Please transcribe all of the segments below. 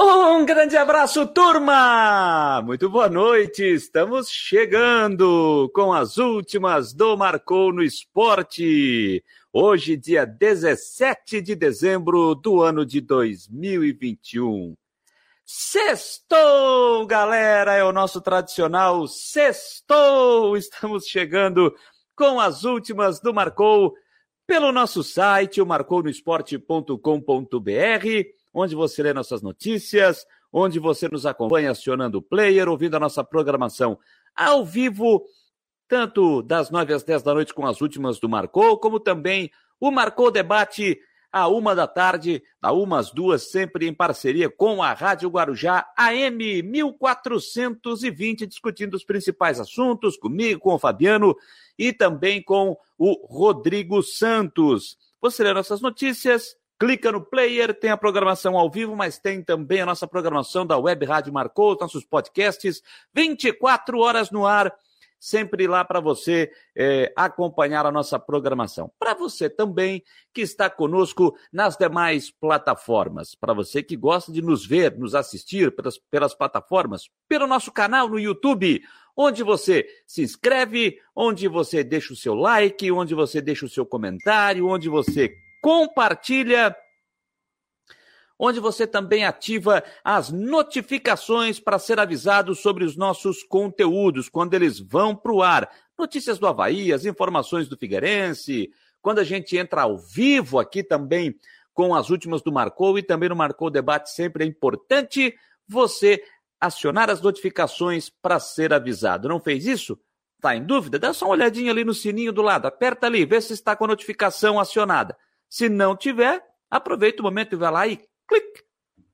Um grande abraço, turma! Muito boa noite! Estamos chegando com as últimas do Marcou no Esporte. Hoje, dia 17 de dezembro do ano de 2021. Sextou, galera! É o nosso tradicional Sextou! Estamos chegando com as últimas do Marcou pelo nosso site, o marcounoesporte.com.br onde você lê nossas notícias, onde você nos acompanha acionando o player, ouvindo a nossa programação ao vivo, tanto das 9 às 10 da noite com as últimas do Marcou, como também o Marcou Debate à uma da tarde, da uma às duas, sempre em parceria com a Rádio Guarujá AM 1420, discutindo os principais assuntos comigo, com o Fabiano e também com o Rodrigo Santos. Você lê nossas notícias, Clica no player, tem a programação ao vivo, mas tem também a nossa programação da Web Rádio Marcou, nossos podcasts, 24 horas no ar, sempre lá para você é, acompanhar a nossa programação. Para você também que está conosco nas demais plataformas, para você que gosta de nos ver, nos assistir pelas, pelas plataformas, pelo nosso canal no YouTube, onde você se inscreve, onde você deixa o seu like, onde você deixa o seu comentário, onde você compartilha, onde você também ativa as notificações para ser avisado sobre os nossos conteúdos quando eles vão para o ar. Notícias do Havaí, as informações do Figueirense, quando a gente entra ao vivo aqui também com as últimas do Marcou e também no Marcou Debate, sempre é importante você acionar as notificações para ser avisado. Não fez isso? Está em dúvida? Dá só uma olhadinha ali no sininho do lado, aperta ali, vê se está com a notificação acionada. Se não tiver, aproveita o momento e vai lá e clique.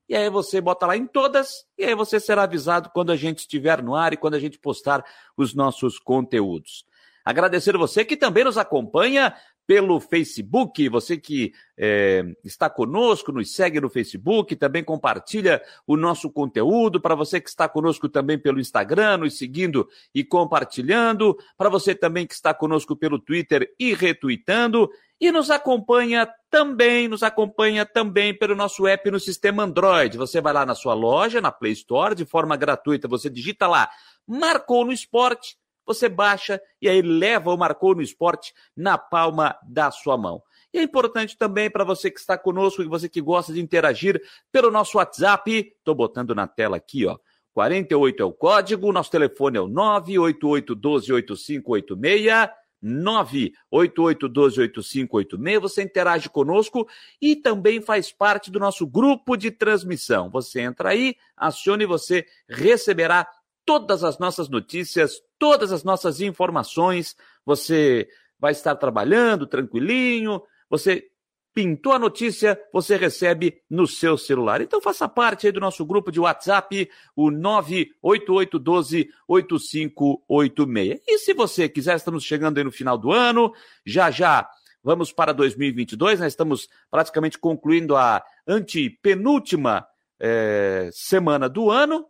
E aí você bota lá em todas, e aí você será avisado quando a gente estiver no ar e quando a gente postar os nossos conteúdos. Agradecer você que também nos acompanha pelo Facebook, você que é, está conosco, nos segue no Facebook, também compartilha o nosso conteúdo, para você que está conosco também pelo Instagram, nos seguindo e compartilhando, para você também que está conosco pelo Twitter e retweetando, e nos acompanha também, nos acompanha também pelo nosso app no sistema Android. Você vai lá na sua loja, na Play Store, de forma gratuita, você digita lá, marcou no esporte, você baixa e aí leva o Marcou no Esporte na palma da sua mão. E é importante também para você que está conosco e você que gosta de interagir pelo nosso WhatsApp, estou botando na tela aqui, ó. 48 é o código, nosso telefone é o 988 12 8586 988128586. Você interage conosco e também faz parte do nosso grupo de transmissão. Você entra aí, acione e você receberá todas as nossas notícias, todas as nossas informações. Você vai estar trabalhando tranquilinho, você pintou a notícia, você recebe no seu celular. Então faça parte aí do nosso grupo de WhatsApp, o 988128586. E se você quiser, estamos chegando aí no final do ano, já já vamos para 2022, nós estamos praticamente concluindo a antepenúltima é, semana do ano,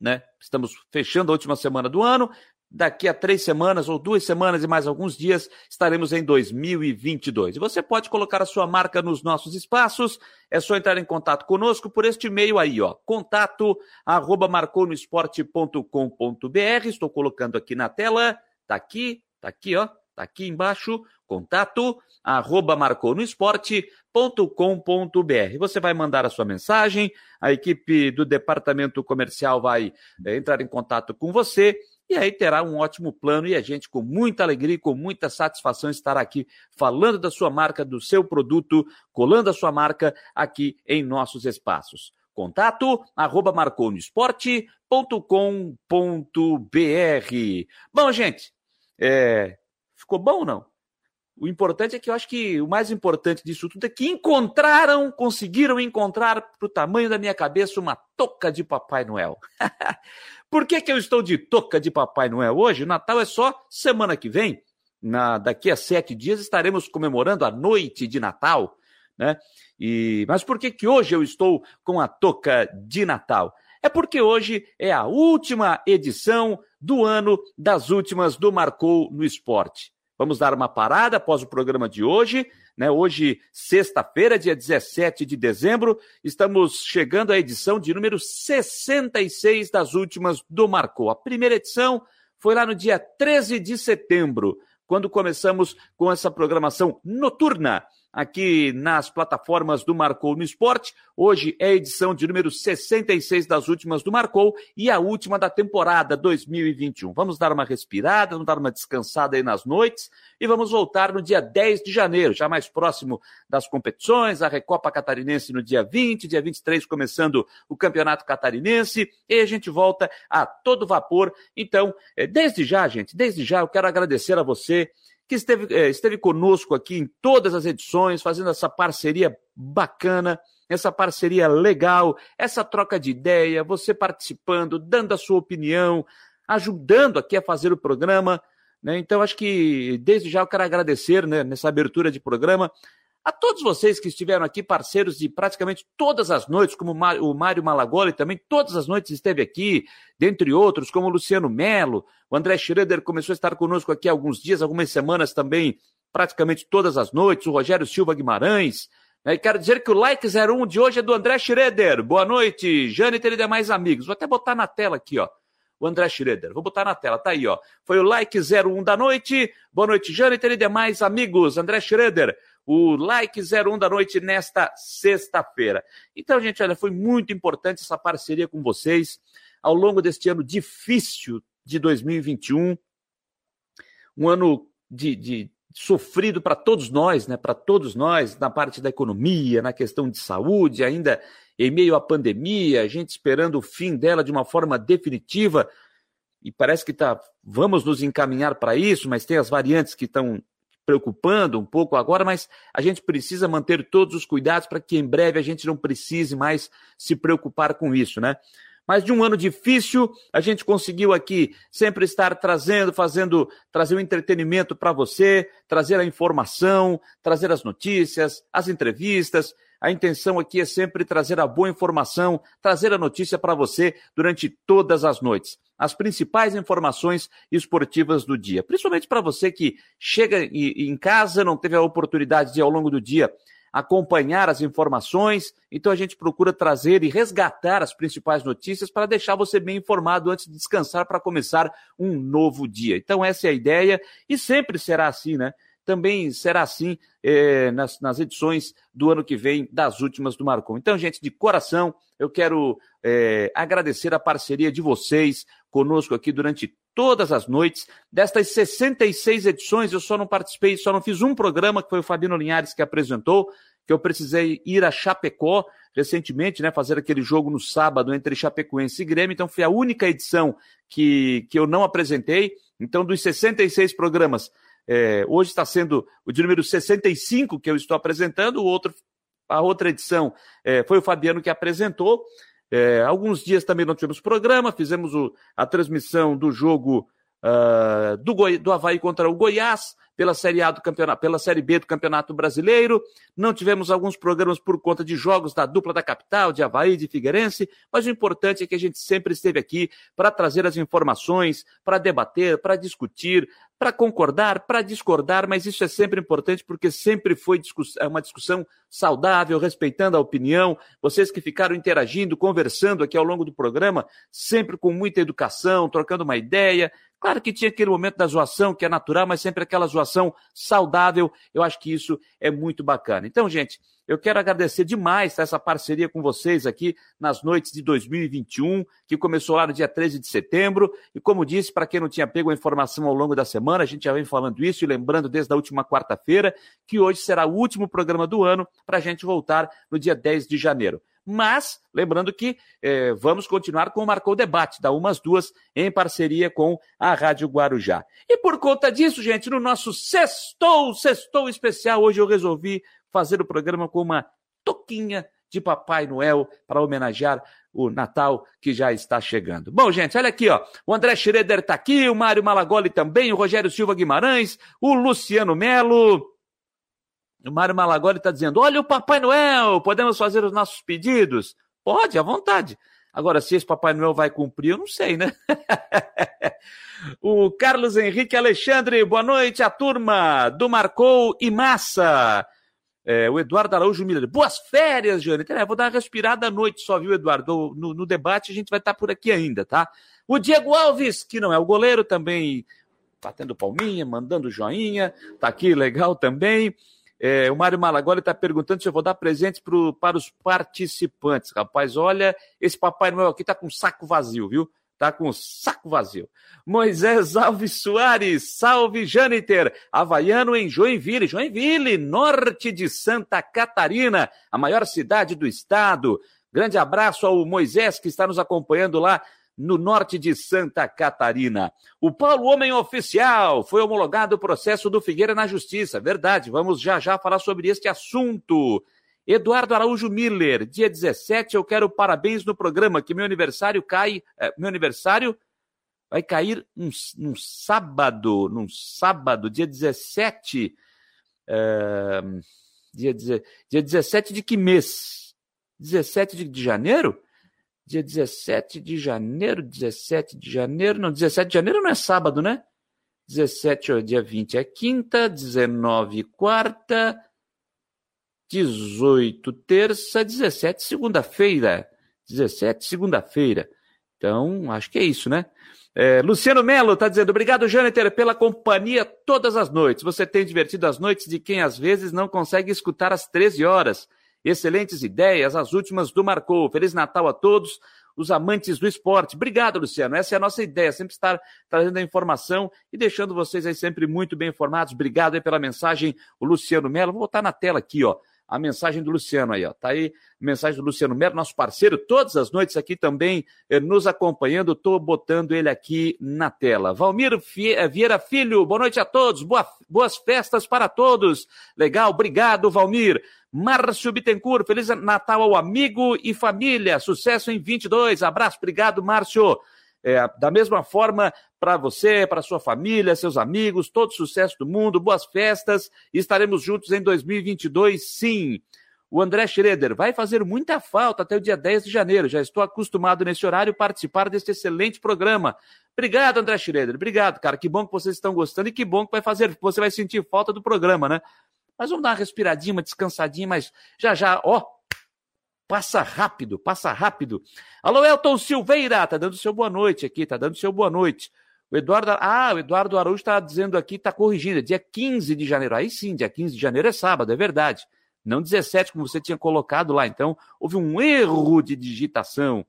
né? Estamos fechando a última semana do ano. Daqui a três semanas ou duas semanas e mais alguns dias estaremos em 2022. E você pode colocar a sua marca nos nossos espaços, é só entrar em contato conosco por este e-mail aí, ó, contato arroba estou colocando aqui na tela, tá aqui, tá aqui, ó, tá aqui embaixo, contato arroba marconosport.com.br. Você vai mandar a sua mensagem, a equipe do departamento comercial vai é, entrar em contato com você e aí terá um ótimo plano e a gente, com muita alegria e com muita satisfação, estará aqui falando da sua marca, do seu produto, colando a sua marca aqui em nossos espaços. Contato arroba marconesporte.com.br. Bom, gente, é... ficou bom ou não? O importante é que eu acho que o mais importante disso tudo é que encontraram, conseguiram encontrar para o tamanho da minha cabeça uma touca de Papai Noel. Por que, que eu estou de touca de Papai Noel hoje? O Natal é só semana que vem. Na, daqui a sete dias estaremos comemorando a noite de Natal, né? E, mas por que, que hoje eu estou com a touca de Natal? É porque hoje é a última edição do ano das últimas do Marcou no Esporte. Vamos dar uma parada após o programa de hoje. né? Hoje, sexta-feira, dia 17 de dezembro, estamos chegando à edição de número 66 das últimas do Marcou. A primeira edição foi lá no dia 13 de setembro, quando começamos com essa programação noturna aqui nas plataformas do Marcou no Esporte. Hoje é a edição de número 66 das últimas do Marcou e a última da temporada 2021. Vamos dar uma respirada, vamos dar uma descansada aí nas noites e vamos voltar no dia 10 de janeiro, já mais próximo das competições, a Recopa Catarinense no dia 20, dia 23 começando o Campeonato Catarinense e a gente volta a todo vapor. Então, eh, desde já, gente, desde já eu quero agradecer a você que esteve, é, esteve conosco aqui em todas as edições, fazendo essa parceria bacana, essa parceria legal, essa troca de ideia, você participando, dando a sua opinião, ajudando aqui a fazer o programa. Né? Então, acho que desde já eu quero agradecer né, nessa abertura de programa a todos vocês que estiveram aqui, parceiros de praticamente todas as noites, como o Mário Malagoli também, todas as noites esteve aqui, dentre outros, como o Luciano Melo, o André Schroeder começou a estar conosco aqui há alguns dias, algumas semanas também, praticamente todas as noites, o Rogério Silva Guimarães. Né? Quero dizer que o Like 01 de hoje é do André Schroeder. Boa noite, Jâniter e demais amigos. Vou até botar na tela aqui, ó o André Schroeder. Vou botar na tela, tá aí, ó. Foi o like 01 da noite. Boa noite, Jâniter e demais amigos. André Schroeder o like 01 da noite nesta sexta-feira. Então, gente, olha, foi muito importante essa parceria com vocês ao longo deste ano difícil de 2021, um ano de, de sofrido para todos nós, né? Para todos nós, na parte da economia, na questão de saúde, ainda em meio à pandemia, a gente esperando o fim dela de uma forma definitiva. E parece que tá, vamos nos encaminhar para isso, mas tem as variantes que estão preocupando um pouco agora, mas a gente precisa manter todos os cuidados para que em breve a gente não precise mais se preocupar com isso, né? Mas de um ano difícil, a gente conseguiu aqui sempre estar trazendo, fazendo, trazer o um entretenimento para você, trazer a informação, trazer as notícias, as entrevistas, a intenção aqui é sempre trazer a boa informação, trazer a notícia para você durante todas as noites. As principais informações esportivas do dia. Principalmente para você que chega em casa, não teve a oportunidade de, ao longo do dia, acompanhar as informações. Então a gente procura trazer e resgatar as principais notícias para deixar você bem informado antes de descansar para começar um novo dia. Então essa é a ideia e sempre será assim, né? Também será assim é, nas, nas, edições do ano que vem das últimas do Marcon. Então, gente, de coração, eu quero é, agradecer a parceria de vocês conosco aqui durante todas as noites. Destas 66 edições, eu só não participei, só não fiz um programa, que foi o Fabino Linhares que apresentou, que eu precisei ir a Chapecó recentemente, né, fazer aquele jogo no sábado entre Chapecoense e Grêmio, então foi a única edição que, que eu não apresentei. Então, dos 66 programas, é, hoje está sendo o de número 65 que eu estou apresentando, o outro, a outra edição é, foi o Fabiano que apresentou. É, alguns dias também não tivemos programa, fizemos o, a transmissão do jogo uh, do, Goi, do Havaí contra o Goiás pela Série A do campeonato, pela Série B do Campeonato Brasileiro. Não tivemos alguns programas por conta de jogos da dupla da capital, de Havaí, de Figueirense, mas o importante é que a gente sempre esteve aqui para trazer as informações, para debater, para discutir, para concordar, para discordar, mas isso é sempre importante porque sempre foi é uma discussão saudável, respeitando a opinião. Vocês que ficaram interagindo, conversando aqui ao longo do programa, sempre com muita educação, trocando uma ideia, Claro que tinha aquele momento da zoação, que é natural, mas sempre aquela zoação saudável. Eu acho que isso é muito bacana. Então, gente, eu quero agradecer demais essa parceria com vocês aqui nas noites de 2021, que começou lá no dia 13 de setembro. E como disse, para quem não tinha pego a informação ao longo da semana, a gente já vem falando isso e lembrando desde a última quarta-feira que hoje será o último programa do ano para a gente voltar no dia 10 de janeiro. Mas, lembrando que eh, vamos continuar com o Marcou Debate, da Umas Duas, em parceria com a Rádio Guarujá. E por conta disso, gente, no nosso Sextou, Sextou especial, hoje eu resolvi fazer o programa com uma toquinha de Papai Noel para homenagear o Natal que já está chegando. Bom, gente, olha aqui, ó. O André Schroeder está aqui, o Mário Malagoli também, o Rogério Silva Guimarães, o Luciano Melo. O Mário Malagoli está dizendo: olha o Papai Noel, podemos fazer os nossos pedidos? Pode, à vontade. Agora, se esse Papai Noel vai cumprir, eu não sei, né? o Carlos Henrique Alexandre, boa noite, a turma do Marcou e Massa. É, o Eduardo Araújo Miller. Boas férias, Jâniter. É, vou dar uma respirada à noite só, viu, Eduardo? No, no, debate a gente vai estar por aqui ainda, tá? O Diego Alves, que não é o goleiro, também batendo palminha, mandando joinha, tá aqui legal também. É, o Mário Malagoli está perguntando se eu vou dar presente pro, para os participantes. Rapaz, olha, esse Papai Noel aqui tá com saco vazio, viu? Tá com saco vazio. Moisés Alves Soares, salve Jâniter, havaiano em Joinville, Joinville, norte de Santa Catarina, a maior cidade do estado. Grande abraço ao Moisés que está nos acompanhando lá no norte de Santa Catarina. O Paulo Homem Oficial foi homologado o processo do Figueira na Justiça. Verdade, vamos já já falar sobre este assunto. Eduardo Araújo Miller, dia 17, eu quero parabéns no programa, que meu aniversário cai. É, meu aniversário vai cair num, num, sábado, num sábado, dia 17. É, dia, dia 17 de que mês? 17 de, de janeiro? Dia 17 de janeiro, 17 de janeiro, não, 17 de janeiro não é sábado, né? 17, dia 20 é quinta, 19 quarta, 18 terça, 17 segunda-feira. 17 segunda-feira. Então, acho que é isso, né? É, Luciano Melo está dizendo: obrigado, Jâniter, pela companhia todas as noites. Você tem divertido as noites de quem às vezes não consegue escutar às 13 horas. Excelentes ideias, as últimas do Marcou. Feliz Natal a todos os amantes do esporte. Obrigado, Luciano. Essa é a nossa ideia, sempre estar trazendo a informação e deixando vocês aí sempre muito bem informados. Obrigado aí pela mensagem, o Luciano Melo. Vou botar na tela aqui, ó a mensagem do Luciano aí, ó. Tá aí a mensagem do Luciano Melo, nosso parceiro, todas as noites aqui também eh, nos acompanhando. Tô botando ele aqui na tela. Valmir eh, Vieira Filho, boa noite a todos, boa, boas festas para todos. Legal, obrigado, Valmir. Márcio Bittencourt, Feliz Natal ao amigo e família. Sucesso em 22. Abraço, obrigado, Márcio. É, da mesma forma, para você, para sua família, seus amigos, todo sucesso do mundo, boas festas. Estaremos juntos em 2022, sim. O André Schroeder vai fazer muita falta até o dia 10 de janeiro. Já estou acostumado nesse horário participar deste excelente programa. Obrigado, André Schroeder. Obrigado, cara. Que bom que vocês estão gostando e que bom que vai fazer, você vai sentir falta do programa, né? Mas vamos dar uma respiradinha, uma descansadinha, mas já já, ó, Passa rápido, passa rápido. Alô, Elton Silveira, tá dando seu boa noite aqui, tá dando seu boa noite. O Eduardo, ah, o Eduardo Araújo está dizendo aqui, está corrigindo, é dia 15 de janeiro. Aí sim, dia 15 de janeiro é sábado, é verdade. Não 17, como você tinha colocado lá. Então, houve um erro de digitação.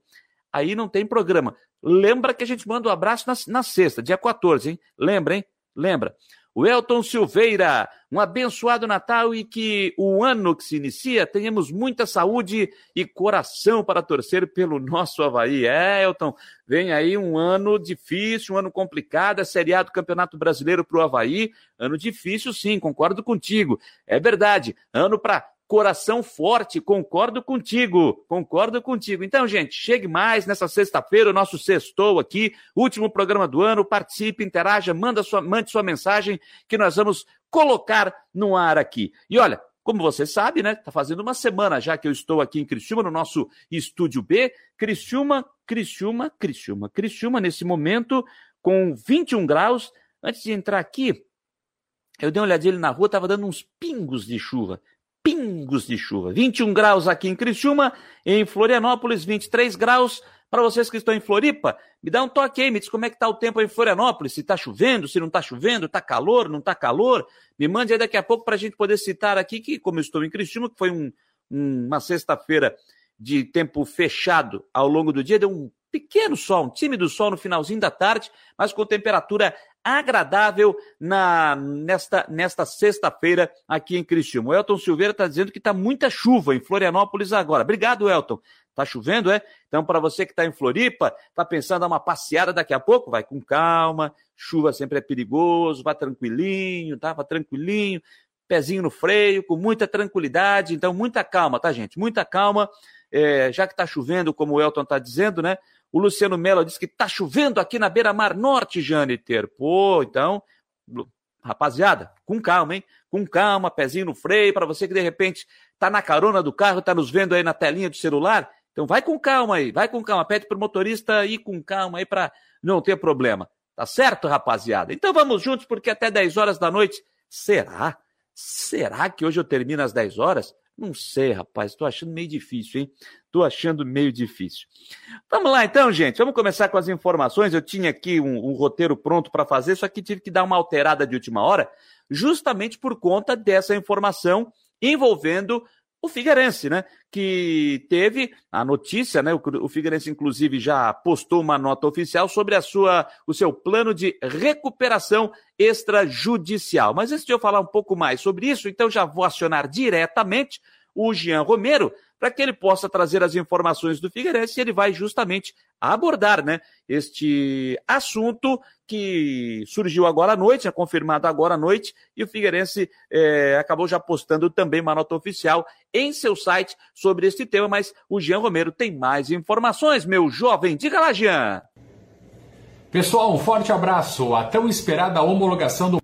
Aí não tem programa. Lembra que a gente manda um abraço na, na sexta, dia 14, hein? Lembra, hein? Lembra. O Elton Silveira, um abençoado Natal e que o ano que se inicia tenhamos muita saúde e coração para torcer pelo nosso Havaí. É, Elton, vem aí um ano difícil, um ano complicado, é seriado Campeonato Brasileiro para o Havaí. Ano difícil, sim, concordo contigo. É verdade, ano para coração forte, concordo contigo, concordo contigo. Então, gente, chegue mais nessa sexta-feira, o nosso sextou aqui, último programa do ano, participe, interaja, manda sua, mande sua mensagem que nós vamos colocar no ar aqui. E olha, como você sabe, né? Tá fazendo uma semana já que eu estou aqui em Criciúma, no nosso estúdio B. Criciúma, Criciúma, Criciúma, Criciúma, nesse momento, com 21 graus. Antes de entrar aqui, eu dei uma olhadinha ali na rua, tava dando uns pingos de chuva pingos de chuva. 21 graus aqui em Criciúma, em Florianópolis, 23 graus. Para vocês que estão em Floripa, me dá um toque aí, me diz como é que está o tempo aí em Florianópolis, se está chovendo, se não está chovendo, está calor, não está calor. Me mande aí daqui a pouco para a gente poder citar aqui que, como eu estou em Criciúma, que foi um, um, uma sexta-feira de tempo fechado ao longo do dia, deu um pequeno sol, um tímido sol no finalzinho da tarde, mas com temperatura agradável na, nesta, nesta sexta-feira aqui em Criciúma. O Elton Silveira está dizendo que está muita chuva em Florianópolis agora. Obrigado, Elton. Tá chovendo, é? Então, para você que está em Floripa, está pensando em uma passeada daqui a pouco, vai com calma. Chuva sempre é perigoso, vá tranquilinho, tá? Vá tranquilinho, pezinho no freio, com muita tranquilidade. Então, muita calma, tá, gente? Muita calma. É, já que está chovendo, como o Elton está dizendo, né? O Luciano Mello disse que está chovendo aqui na beira-mar norte, Jâniter. Pô, então, rapaziada, com calma, hein? Com calma, pezinho no freio, para você que de repente está na carona do carro, está nos vendo aí na telinha do celular. Então vai com calma aí, vai com calma, pede pro motorista ir com calma aí para não ter problema. Tá certo, rapaziada? Então vamos juntos, porque até 10 horas da noite, será? Será que hoje eu termino às 10 horas? Não sei, rapaz. Estou achando meio difícil, hein? Estou achando meio difícil. Vamos lá, então, gente. Vamos começar com as informações. Eu tinha aqui um, um roteiro pronto para fazer, só que tive que dar uma alterada de última hora, justamente por conta dessa informação envolvendo o Figueirense, né? Que teve a notícia, né? O, Figueirense, inclusive, já postou uma nota oficial sobre a sua, o seu plano de recuperação extrajudicial. Mas antes de eu falar um pouco mais sobre isso, então já vou acionar diretamente o Jean Romero para que ele possa trazer as informações do Figueirense e ele vai justamente abordar né, este assunto que surgiu agora à noite, é confirmado agora à noite, e o Figueirense é, acabou já postando também uma nota oficial em seu site sobre este tema, mas o Jean Romero tem mais informações, meu jovem. Diga lá, Jean! Pessoal, um forte abraço. A tão esperada homologação do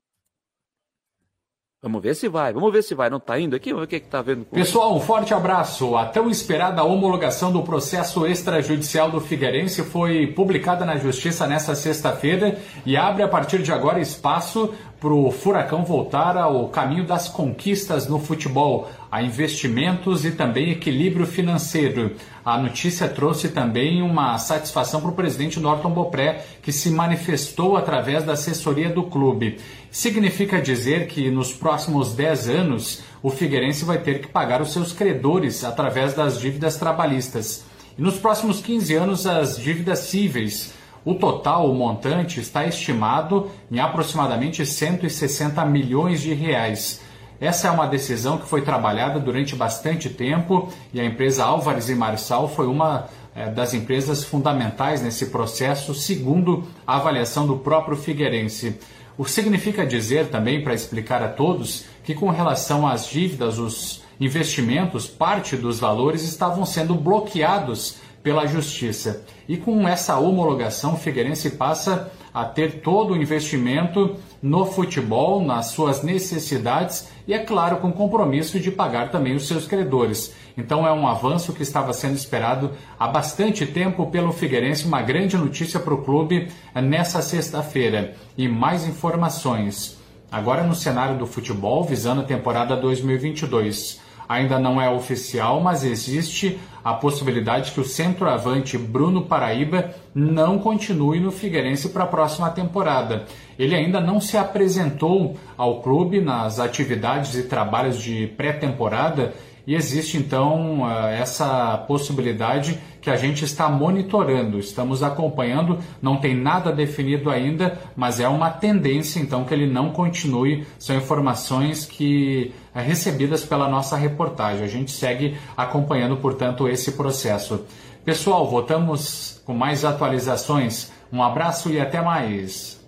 Vamos ver se vai, vamos ver se vai. Não está indo aqui? Vamos ver o que está vendo. Pessoal, um forte abraço. A tão esperada homologação do processo extrajudicial do Figueirense foi publicada na Justiça nesta sexta-feira e abre a partir de agora espaço para o Furacão voltar ao caminho das conquistas no futebol, a investimentos e também equilíbrio financeiro. A notícia trouxe também uma satisfação para o presidente Norton Bopré, que se manifestou através da assessoria do clube. Significa dizer que nos próximos 10 anos o Figueirense vai ter que pagar os seus credores através das dívidas trabalhistas. E nos próximos 15 anos as dívidas cíveis o total, o montante, está estimado em aproximadamente 160 milhões de reais. Essa é uma decisão que foi trabalhada durante bastante tempo e a empresa Álvares e Marçal foi uma é, das empresas fundamentais nesse processo, segundo a avaliação do próprio Figueirense. O que significa dizer também, para explicar a todos, que com relação às dívidas, os investimentos, parte dos valores estavam sendo bloqueados pela Justiça. E com essa homologação, Figueirense passa a ter todo o investimento no futebol, nas suas necessidades e, é claro, com compromisso de pagar também os seus credores. Então é um avanço que estava sendo esperado há bastante tempo pelo Figueirense, uma grande notícia para o clube nessa sexta-feira. E mais informações. Agora no cenário do futebol, visando a temporada 2022 ainda não é oficial, mas existe a possibilidade que o centroavante Bruno Paraíba não continue no Figueirense para a próxima temporada. Ele ainda não se apresentou ao clube nas atividades e trabalhos de pré-temporada e existe então eh, essa possibilidade que a gente está monitorando, estamos acompanhando, não tem nada definido ainda, mas é uma tendência então que ele não continue. São informações que eh, recebidas pela nossa reportagem. A gente segue acompanhando, portanto, esse processo. Pessoal, voltamos com mais atualizações. Um abraço e até mais.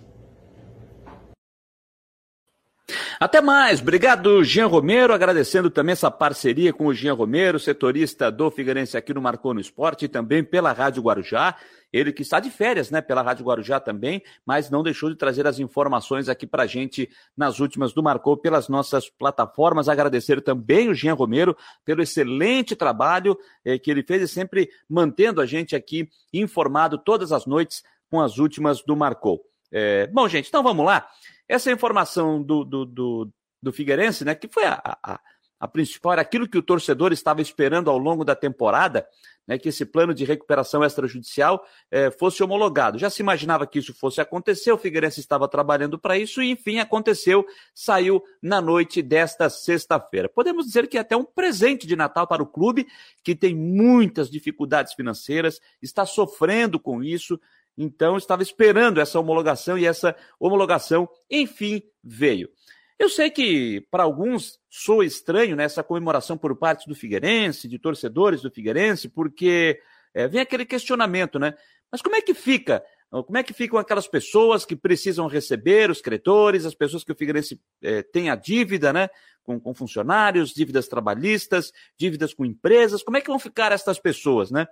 Até mais, obrigado Jean Romero, agradecendo também essa parceria com o Jean Romero, setorista do Figueirense aqui no Marcou no Esporte e também pela Rádio Guarujá. Ele que está de férias, né, pela Rádio Guarujá também, mas não deixou de trazer as informações aqui para a gente nas últimas do Marcou pelas nossas plataformas. Agradecer também o Jean Romero pelo excelente trabalho eh, que ele fez e sempre mantendo a gente aqui informado todas as noites com as últimas do Marcou. É, bom, gente, então vamos lá. Essa informação do, do, do, do Figueirense, né, que foi a, a, a principal, era aquilo que o torcedor estava esperando ao longo da temporada, né, que esse plano de recuperação extrajudicial eh, fosse homologado. Já se imaginava que isso fosse acontecer, o Figueirense estava trabalhando para isso e, enfim, aconteceu, saiu na noite desta sexta-feira. Podemos dizer que é até um presente de Natal para o clube, que tem muitas dificuldades financeiras, está sofrendo com isso, então, estava esperando essa homologação e essa homologação, enfim, veio. Eu sei que para alguns soa estranho né, comemoração por parte do Figueirense, de torcedores do Figueirense, porque é, vem aquele questionamento, né? Mas como é que fica? Como é que ficam aquelas pessoas que precisam receber os credores, as pessoas que o Figueirense é, tem a dívida, né? Com, com funcionários, dívidas trabalhistas, dívidas com empresas. Como é que vão ficar essas pessoas, né?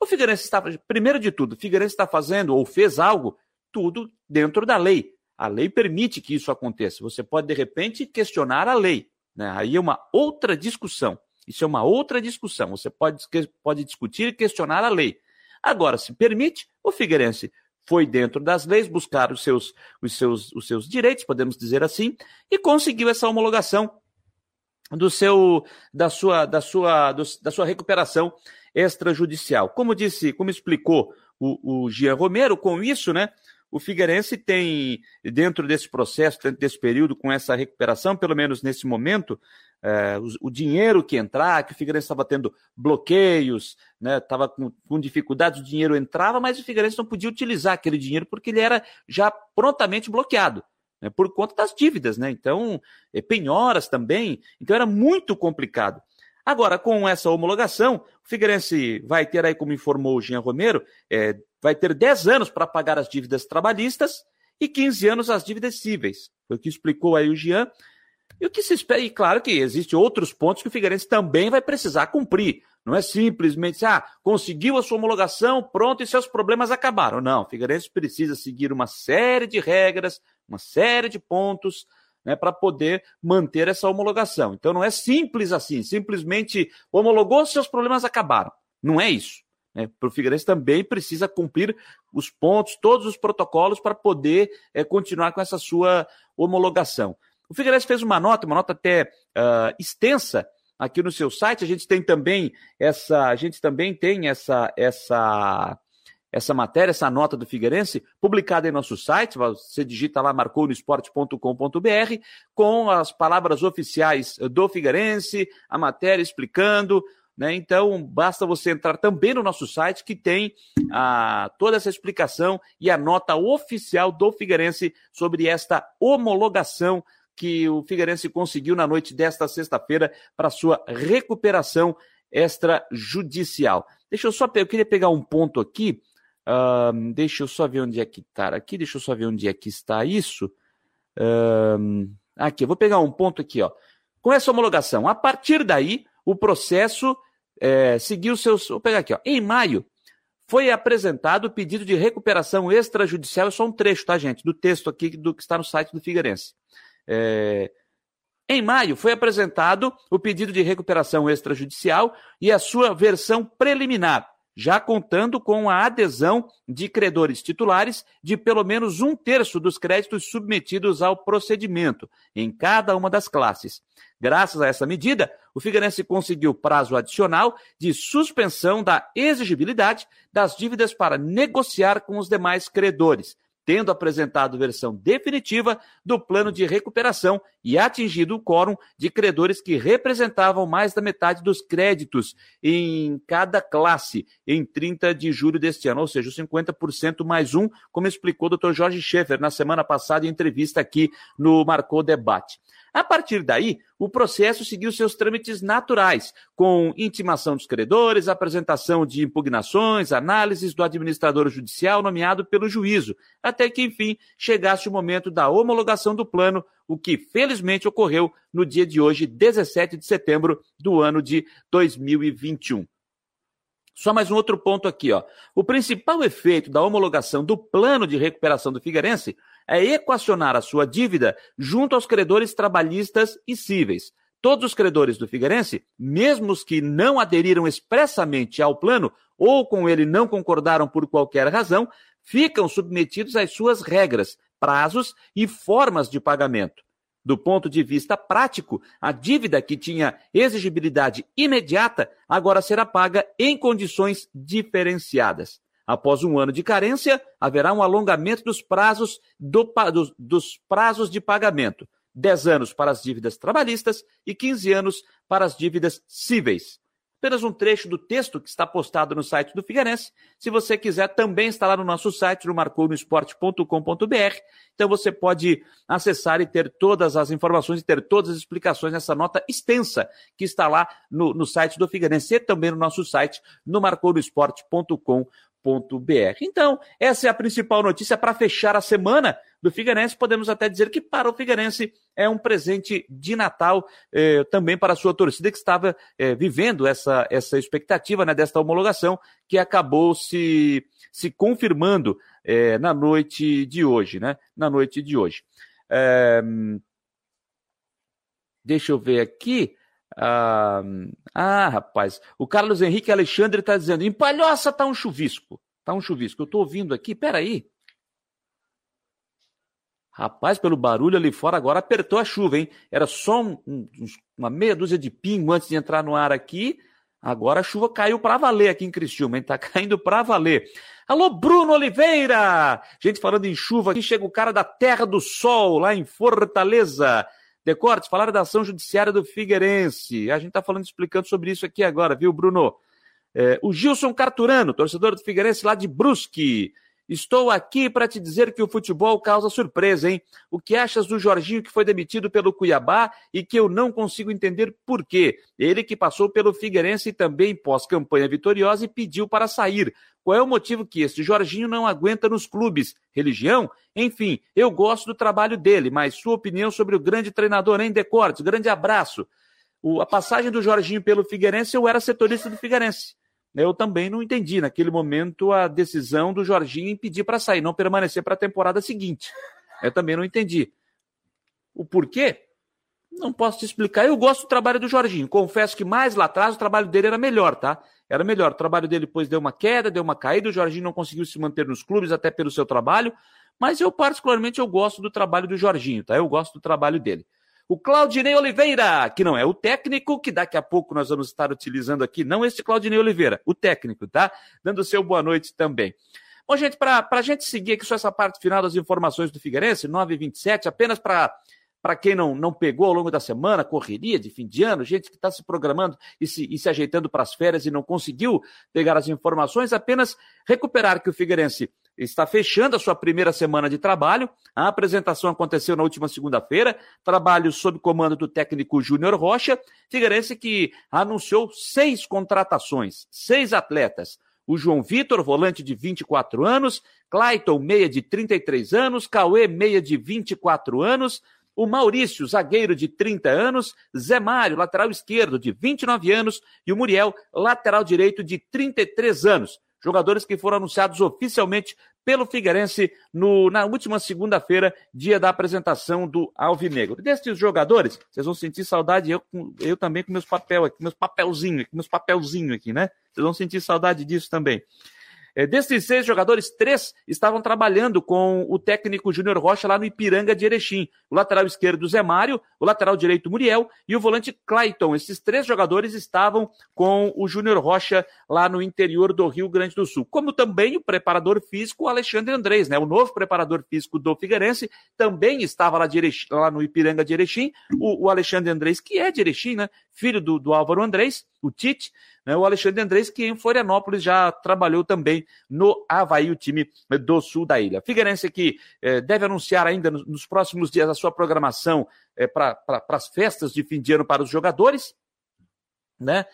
O Figueirense está, primeiro de tudo, o Figueirense está fazendo ou fez algo, tudo dentro da lei. A lei permite que isso aconteça. Você pode, de repente, questionar a lei. Né? Aí é uma outra discussão. Isso é uma outra discussão. Você pode, pode discutir e questionar a lei. Agora, se permite, o Figueirense foi dentro das leis buscar os seus, os seus, os seus direitos, podemos dizer assim, e conseguiu essa homologação do seu da sua da sua do, da sua recuperação extrajudicial. Como disse, como explicou o, o Gian Romero, com isso, né? O Figueirense tem, dentro desse processo, dentro desse período, com essa recuperação, pelo menos nesse momento, é, o, o, dinheiro que entrar, que o Figueirense estava tendo bloqueios, estava né, com, com dificuldades, o dinheiro entrava, mas o Figueirense não podia utilizar aquele dinheiro porque ele era já prontamente bloqueado. Né, por conta das dívidas, né? Então, é, penhoras também. Então, era muito complicado. Agora, com essa homologação, o Figueirense vai ter aí, como informou o Jean Romero, é, vai ter 10 anos para pagar as dívidas trabalhistas e 15 anos as dívidas cíveis. Foi o que explicou aí o Jean. E o que se espera, e claro que existem outros pontos que o Figueirense também vai precisar cumprir. Não é simplesmente, ah, conseguiu a sua homologação, pronto, e seus problemas acabaram. Não, o Figueirense precisa seguir uma série de regras, uma série de pontos, né, para poder manter essa homologação. Então não é simples assim, simplesmente homologou, seus problemas acabaram. Não é isso. Né? o Figueirense também precisa cumprir os pontos, todos os protocolos para poder é, continuar com essa sua homologação. O Figueirense fez uma nota, uma nota até uh, extensa aqui no seu site. A gente tem também essa, a gente também tem essa essa essa matéria, essa nota do Figueirense, publicada em nosso site, você digita lá marconosport.com.br, com as palavras oficiais do Figueirense, a matéria explicando né? Então, basta você entrar também no nosso site que tem a, toda essa explicação e a nota oficial do Figueirense sobre esta homologação que o Figueirense conseguiu na noite desta sexta-feira para sua recuperação extrajudicial. Deixa eu só, eu queria pegar um ponto aqui, uh, deixa eu só ver onde é que está aqui, deixa eu só ver onde é que está isso. Uh, aqui, eu vou pegar um ponto aqui, ó. Com essa homologação, a partir daí, o processo é, seguiu seus. Vou pegar aqui, ó. Em maio, foi apresentado o pedido de recuperação extrajudicial. É só um trecho, tá, gente? Do texto aqui do que está no site do Figueirense. É, em maio, foi apresentado o pedido de recuperação extrajudicial e a sua versão preliminar, já contando com a adesão de credores titulares de pelo menos um terço dos créditos submetidos ao procedimento, em cada uma das classes. Graças a essa medida, o Figueirense conseguiu prazo adicional de suspensão da exigibilidade das dívidas para negociar com os demais credores, tendo apresentado versão definitiva do plano de recuperação e atingido o quórum de credores que representavam mais da metade dos créditos em cada classe em 30 de julho deste ano, ou seja, 50% mais um, como explicou o Dr. Jorge Schaeffer na semana passada em entrevista aqui no Marcou Debate. A partir daí, o processo seguiu seus trâmites naturais, com intimação dos credores, apresentação de impugnações, análises do administrador judicial nomeado pelo juízo, até que, enfim, chegasse o momento da homologação do plano, o que felizmente ocorreu no dia de hoje, 17 de setembro do ano de 2021. Só mais um outro ponto aqui, ó. O principal efeito da homologação do plano de recuperação do Figueirense é equacionar a sua dívida junto aos credores trabalhistas e cíveis. Todos os credores do Figueirense, mesmo os que não aderiram expressamente ao plano ou com ele não concordaram por qualquer razão, ficam submetidos às suas regras, prazos e formas de pagamento. Do ponto de vista prático, a dívida que tinha exigibilidade imediata agora será paga em condições diferenciadas. Após um ano de carência, haverá um alongamento dos prazos, do, dos, dos prazos de pagamento. 10 anos para as dívidas trabalhistas e 15 anos para as dívidas cíveis. Apenas um trecho do texto que está postado no site do Figueirense. Se você quiser, também está lá no nosso site, no marconosport.com.br. Então você pode acessar e ter todas as informações e ter todas as explicações nessa nota extensa que está lá no, no site do Figueirense e também no nosso site, no marconosport.com.br br Então, essa é a principal notícia para fechar a semana do Figueirense. Podemos até dizer que para o Figueirense é um presente de Natal eh, também para a sua torcida que estava eh, vivendo essa, essa expectativa né, desta homologação que acabou se, se confirmando eh, na noite de hoje, né? Na noite de hoje. deixa eu ver aqui. Ah, ah, rapaz, o Carlos Henrique Alexandre está dizendo: em Palhoça tá um chuvisco. Tá um chuvisco. Eu estou ouvindo aqui, peraí. Rapaz, pelo barulho ali fora, agora apertou a chuva, hein? Era só um, um, uma meia dúzia de pingo antes de entrar no ar aqui. Agora a chuva caiu para valer aqui em Criciúma, hein? Tá caindo para valer. Alô, Bruno Oliveira! Gente, falando em chuva, aqui chega o cara da Terra do Sol, lá em Fortaleza. Decortes, falaram da ação judiciária do Figueirense. A gente tá falando, explicando sobre isso aqui agora, viu, Bruno? É, o Gilson Carturano, torcedor do Figueirense lá de Brusque. Estou aqui para te dizer que o futebol causa surpresa, hein? O que achas do Jorginho que foi demitido pelo Cuiabá e que eu não consigo entender por quê? Ele que passou pelo Figueirense e também pós-campanha vitoriosa e pediu para sair. Qual é o motivo que este Jorginho não aguenta nos clubes? Religião? Enfim, eu gosto do trabalho dele, mas sua opinião sobre o grande treinador em Decortes? Grande abraço. O, a passagem do Jorginho pelo Figueirense, eu era setorista do Figueirense eu também não entendi naquele momento a decisão do Jorginho em pedir para sair, não permanecer para a temporada seguinte. Eu também não entendi. O porquê? Não posso te explicar. Eu gosto do trabalho do Jorginho. Confesso que mais lá atrás o trabalho dele era melhor, tá? Era melhor. O trabalho dele depois deu uma queda, deu uma caída. O Jorginho não conseguiu se manter nos clubes, até pelo seu trabalho. Mas eu, particularmente, eu gosto do trabalho do Jorginho, tá? Eu gosto do trabalho dele. O Claudinei Oliveira, que não é o técnico, que daqui a pouco nós vamos estar utilizando aqui, não este Claudinei Oliveira, o técnico, tá? Dando seu boa noite também. Bom, gente, para a gente seguir aqui só essa parte final das informações do Figueirense, 9h27, apenas para para quem não, não pegou ao longo da semana, correria de fim de ano, gente que está se programando e se, e se ajeitando para as férias e não conseguiu pegar as informações, apenas recuperar que o Figueirense está fechando a sua primeira semana de trabalho. A apresentação aconteceu na última segunda-feira, trabalho sob comando do técnico Júnior Rocha. Figueirense que anunciou seis contratações, seis atletas. O João Vitor, volante de 24 anos, Clayton, meia de 33 anos, Cauê, meia de 24 anos, o Maurício, zagueiro de 30 anos, Zé Mário, lateral esquerdo de 29 anos e o Muriel, lateral direito de 33 anos. Jogadores que foram anunciados oficialmente pelo Figueirense no, na última segunda-feira, dia da apresentação do Alvinegro. Destes jogadores, vocês vão sentir saudade, eu, eu também com meus papel aqui, meus papelzinhos, meus papelzinhos aqui, né? Vocês vão sentir saudade disso também. É, desses seis jogadores, três estavam trabalhando com o técnico Júnior Rocha lá no Ipiranga de Erechim. O lateral esquerdo, Zé Mário, o lateral direito, Muriel, e o volante Clayton. Esses três jogadores estavam com o Júnior Rocha lá no interior do Rio Grande do Sul. Como também o preparador físico, Alexandre Andrés, né? O novo preparador físico do Figueirense, também estava lá, Erechim, lá no Ipiranga de Erechim. O, o Alexandre Andrés, que é de Erechim, né? Filho do, do Álvaro Andrés, o Tite, né, o Alexandre Andrés, que em Florianópolis já trabalhou também no Havaí, o time do sul da ilha. Figueirense que eh, deve anunciar ainda nos próximos dias a sua programação eh, para pra, as festas de fim de ano para os jogadores. Né?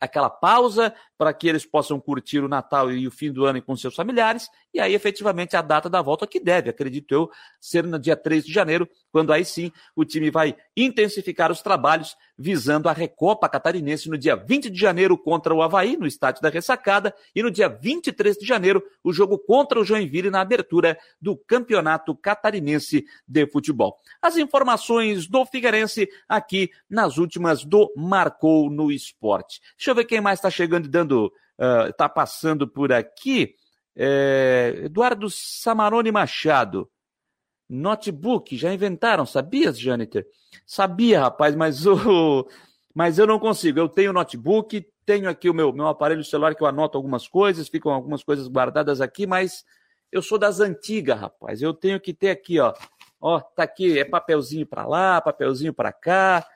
Aquela pausa para que eles possam curtir o Natal e o fim do ano com seus familiares, e aí efetivamente a data da volta que deve, acredito eu, ser no dia 3 de janeiro, quando aí sim o time vai intensificar os trabalhos visando a Recopa Catarinense no dia 20 de janeiro contra o Havaí, no estádio da Ressacada, e no dia 23 de janeiro, o jogo contra o Joinville na abertura do Campeonato Catarinense de Futebol. As informações do Figueirense aqui nas últimas do Marcou no Esporte. Deixa eu ver quem mais está chegando e dando, está uh, passando por aqui. É, Eduardo Samarone Machado. Notebook, já inventaram, sabias, Jâniter? Sabia, rapaz, mas, o, mas eu não consigo. Eu tenho notebook, tenho aqui o meu, meu aparelho celular que eu anoto algumas coisas, ficam algumas coisas guardadas aqui, mas eu sou das antigas, rapaz. Eu tenho que ter aqui, ó. Ó, tá aqui, é papelzinho para lá, papelzinho para cá.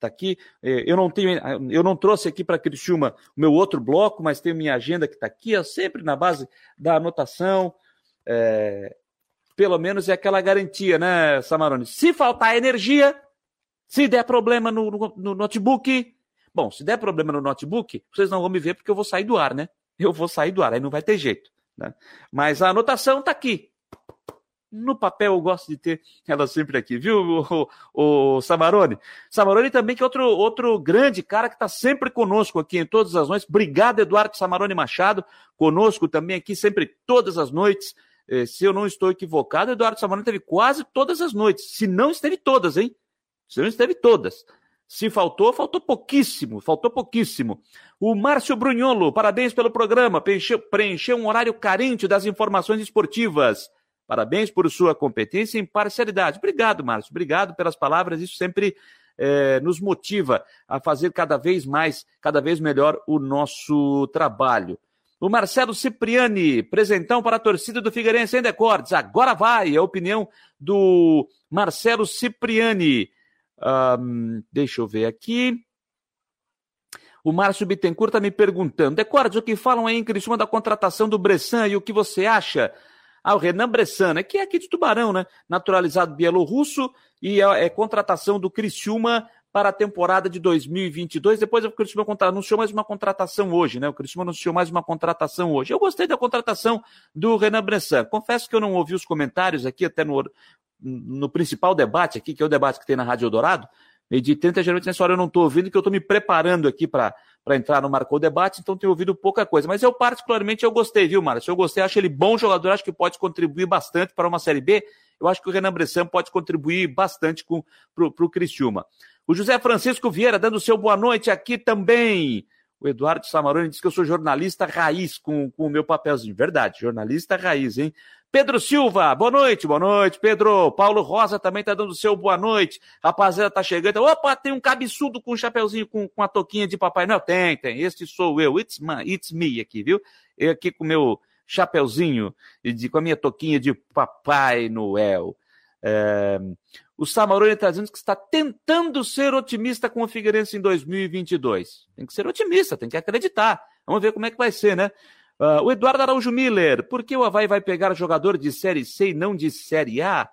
Tá aqui. É, eu não tenho, eu não trouxe aqui para Criciúma o meu outro bloco, mas tenho minha agenda que está aqui, ó, sempre na base da anotação. É, pelo menos é aquela garantia, né, Samarone? Se faltar energia, se der problema no, no, no, notebook, bom, se der problema no notebook, vocês não vão me ver porque eu vou sair do ar, né? Eu vou sair do ar, aí não vai ter jeito. Né? Mas a anotação está aqui. No papel eu gosto de ter ela sempre aqui, viu, o, o, o Samarone? Samarone também que é outro, outro grande cara que está sempre conosco aqui em todas as noites. Obrigado, Eduardo Samarone Machado, conosco também aqui sempre todas as noites. É, se eu não estou equivocado, Eduardo Samarone teve quase todas as noites. Se não esteve todas, hein? Se não esteve todas. Se faltou, faltou pouquíssimo, faltou pouquíssimo. O Márcio Brunholo, parabéns pelo programa, preencheu, preencheu um horário carente das informações esportivas. Parabéns por sua competência e imparcialidade. Obrigado, Márcio. Obrigado pelas palavras. Isso sempre é, nos motiva a fazer cada vez mais, cada vez melhor o nosso trabalho. O Marcelo Cipriani, presentão para a torcida do Figueirense em Decordes. Agora vai, é a opinião do Marcelo Cipriani. Um, deixa eu ver aqui. O Márcio Bittencourt está me perguntando. Decordes, o que falam aí em Criciúma da contratação do Bressan e o que você acha? Ah, o Renan Bressan, né, que é aqui de Tubarão, né? Naturalizado bielorrusso e é, é contratação do Criciúma para a temporada de 2022. Depois o Criciúma anunciou mais uma contratação hoje, né? O Criciúma anunciou mais uma contratação hoje. Eu gostei da contratação do Renan Bressan. Confesso que eu não ouvi os comentários aqui, até no, no principal debate aqui, que é o debate que tem na Rádio Eldorado. Meio de 30, geralmente nessa hora eu não estou ouvindo, que eu estou me preparando aqui para entrar no Marcou Debate, então tenho ouvido pouca coisa. Mas eu, particularmente, eu gostei, viu, Márcio? Eu gostei, acho ele bom jogador, acho que pode contribuir bastante para uma Série B. Eu acho que o Renan Bressan pode contribuir bastante para o Criciúma. O José Francisco Vieira dando seu boa noite aqui também. O Eduardo Samaroni diz que eu sou jornalista raiz com, com o meu papelzinho. Verdade, jornalista raiz, hein? Pedro Silva, boa noite, boa noite, Pedro. Paulo Rosa também está dando seu boa noite. Rapaziada tá chegando. Opa, tem um cabeçudo com um chapeuzinho com, com a toquinha de Papai Noel. Tem, tem. Este sou eu. It's, my, it's me aqui, viu? Eu aqui com o meu chapeuzinho de, com a minha toquinha de Papai Noel. É, o Samarone está dizendo que está tentando ser otimista com o Figueirense em 2022. Tem que ser otimista, tem que acreditar. Vamos ver como é que vai ser, né? Uh, o Eduardo Araújo Miller, por que o Havaí vai pegar jogador de Série C e não de Série A?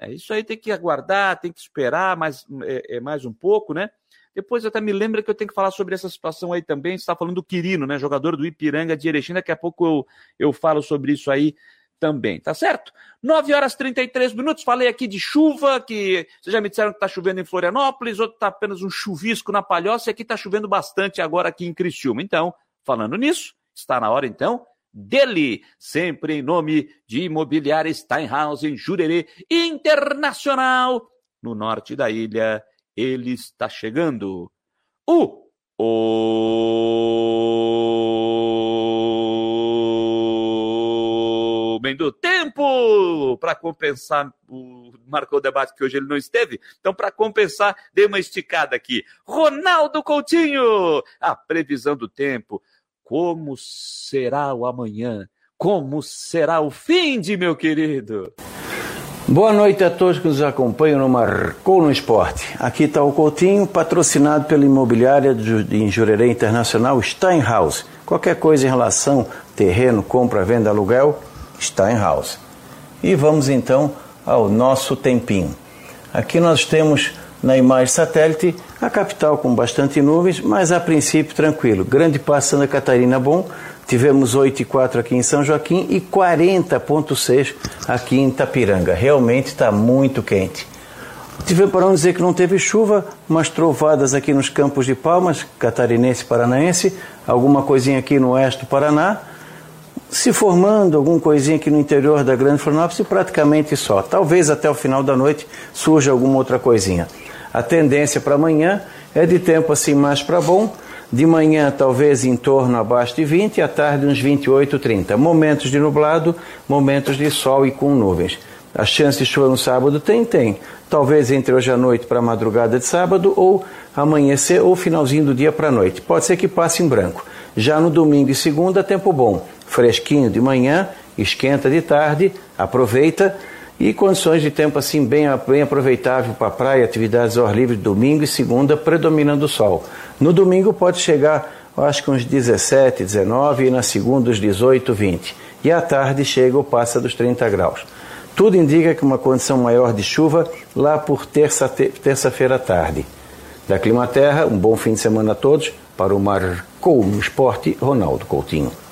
É, isso aí tem que aguardar, tem que esperar mais, é, é, mais um pouco, né? Depois até me lembra que eu tenho que falar sobre essa situação aí também. Você está falando do Quirino, né? Jogador do Ipiranga de Erechim. Daqui a pouco eu, eu falo sobre isso aí também, tá certo? 9 horas e 33 minutos, falei aqui de chuva, que vocês já me disseram que tá chovendo em Florianópolis, outro tá apenas um chuvisco na Palhoça, e aqui tá chovendo bastante agora aqui em Criciúma. Então, falando nisso, está na hora então dele, sempre em nome de Imobiliária Steinhaus em Jurerê Internacional, no norte da ilha. Ele está chegando. O homem para compensar o marcou o debate que hoje ele não esteve. Então, para compensar, dei uma esticada aqui. Ronaldo Coutinho, a previsão do tempo. Como será o amanhã? Como será o fim de meu querido? Boa noite a todos que nos acompanham no Marcou no Esporte. Aqui está o Coutinho, patrocinado pela imobiliária de Jurerê Internacional Steinhaus. Qualquer coisa em relação terreno, compra, venda, aluguel, Steinhaus. E vamos então ao nosso tempinho. Aqui nós temos na imagem satélite a capital com bastante nuvens, mas a princípio tranquilo. Grande Passo Santa Catarina bom, tivemos 8,4 aqui em São Joaquim e 40,6 aqui em Itapiranga. Realmente está muito quente. Tivemos para não dizer que não teve chuva, umas trovadas aqui nos campos de Palmas, catarinense e paranaense, alguma coisinha aqui no oeste do Paraná, se formando alguma coisinha aqui no interior da Grande Florianópolis praticamente só. Talvez até o final da noite surja alguma outra coisinha. A tendência para amanhã é de tempo assim mais para bom. De manhã talvez em torno abaixo de 20 e à tarde uns 28, 30. Momentos de nublado, momentos de sol e com nuvens. A chance de chuva no sábado tem? Tem. Talvez entre hoje à noite para a madrugada de sábado ou amanhecer ou finalzinho do dia para a noite. Pode ser que passe em branco. Já no domingo e segunda, tempo bom. Fresquinho de manhã, esquenta de tarde, aproveita e condições de tempo assim bem, bem aproveitável para praia, atividades ao ar livre domingo e segunda, predominando o sol. No domingo pode chegar, acho que uns 17, 19 e na segunda os 18, 20. E à tarde chega ou passa dos 30 graus. Tudo indica que uma condição maior de chuva lá por terça-feira terça à tarde. Da Climaterra, um bom fim de semana a todos. Para o Marcou no Esporte, Ronaldo Coutinho.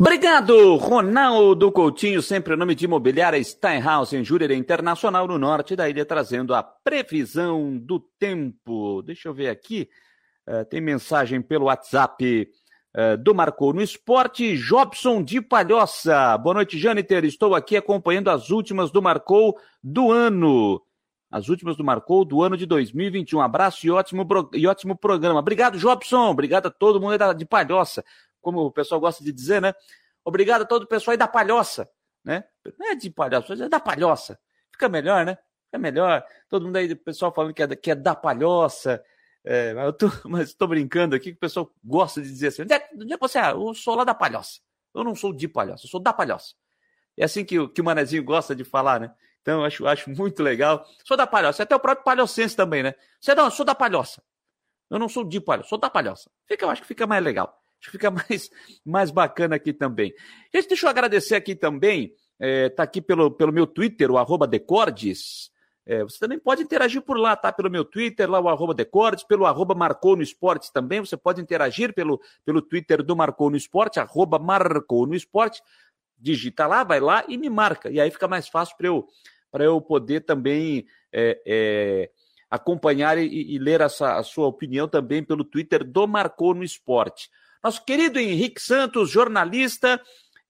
Obrigado, Ronaldo Coutinho, sempre o nome de imobiliária Steinhaus, em Jurerê Internacional, no norte da ilha, trazendo a previsão do tempo. Deixa eu ver aqui, uh, tem mensagem pelo WhatsApp uh, do Marcou no Esporte, Jobson de Palhoça. Boa noite, Jâniter, estou aqui acompanhando as últimas do Marcou do ano. As últimas do Marcou do ano de 2021. Um abraço e ótimo, e ótimo programa. Obrigado, Jobson. Obrigado a todo mundo de Palhoça como o pessoal gosta de dizer, né? Obrigado a todo o pessoal aí da Palhoça. né? Não é de palhaço, é da palhoça. Fica melhor, né? Fica melhor. Todo mundo aí, o pessoal falando que é, que é da palhoça. É, eu tô, mas tô brincando aqui que o pessoal gosta de dizer assim: onde é, onde é que você é? Eu sou lá da palhoça. Eu não sou de palhoça, eu sou da palhoça. É assim que, que o Manezinho gosta de falar, né? Então, eu acho, acho muito legal. Sou da palhoça, até o próprio palhocense também, né? Você não, eu sou da palhoça. Eu não sou de palhoça, sou da palhoça. Fica, eu acho que fica mais legal. Acho que fica mais, mais bacana aqui também. Gente, deixa eu agradecer aqui também. É, tá aqui pelo, pelo meu Twitter, o arroba Decordes. É, você também pode interagir por lá, tá? Pelo meu Twitter, lá o arroba Decordes, pelo arroba Marcou no Esporte também. Você pode interagir pelo, pelo Twitter do Marcou no Esporte, arroba Marcou no Esporte. Digita lá, vai lá e me marca. E aí fica mais fácil para eu, eu poder também é, é, acompanhar e, e ler essa, a sua opinião também pelo Twitter do Marcou no Esporte. Nosso querido Henrique Santos, jornalista,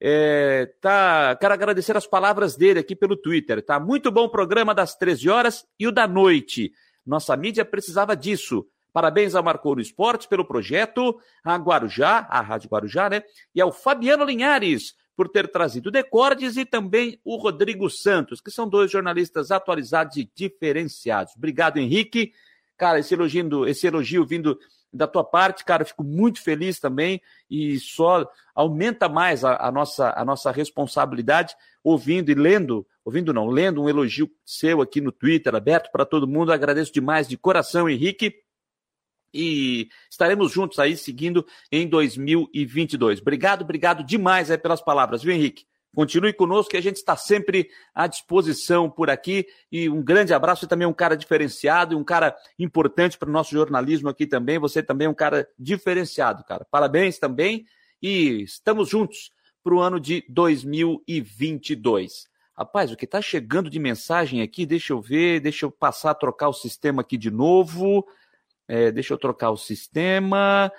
é, tá, quero agradecer as palavras dele aqui pelo Twitter. Tá muito bom o programa das 13 horas e o da noite. Nossa mídia precisava disso. Parabéns ao Marcou no Esporte pelo projeto, a Guarujá, a Rádio Guarujá, né? E ao Fabiano Linhares por ter trazido Decordes e também o Rodrigo Santos, que são dois jornalistas atualizados e diferenciados. Obrigado, Henrique. Cara, esse esse elogio vindo da tua parte, cara, fico muito feliz também e só aumenta mais a, a, nossa, a nossa responsabilidade ouvindo e lendo, ouvindo não, lendo um elogio seu aqui no Twitter, aberto para todo mundo. Agradeço demais de coração, Henrique. E estaremos juntos aí seguindo em 2022. Obrigado, obrigado demais aí pelas palavras, viu, Henrique? Continue conosco, que a gente está sempre à disposição por aqui. E um grande abraço. Você também é um cara diferenciado, um cara importante para o nosso jornalismo aqui também. Você também é um cara diferenciado, cara. Parabéns também. E estamos juntos para o ano de 2022. Rapaz, o que está chegando de mensagem aqui, deixa eu ver, deixa eu passar a trocar o sistema aqui de novo. É, deixa eu trocar o sistema.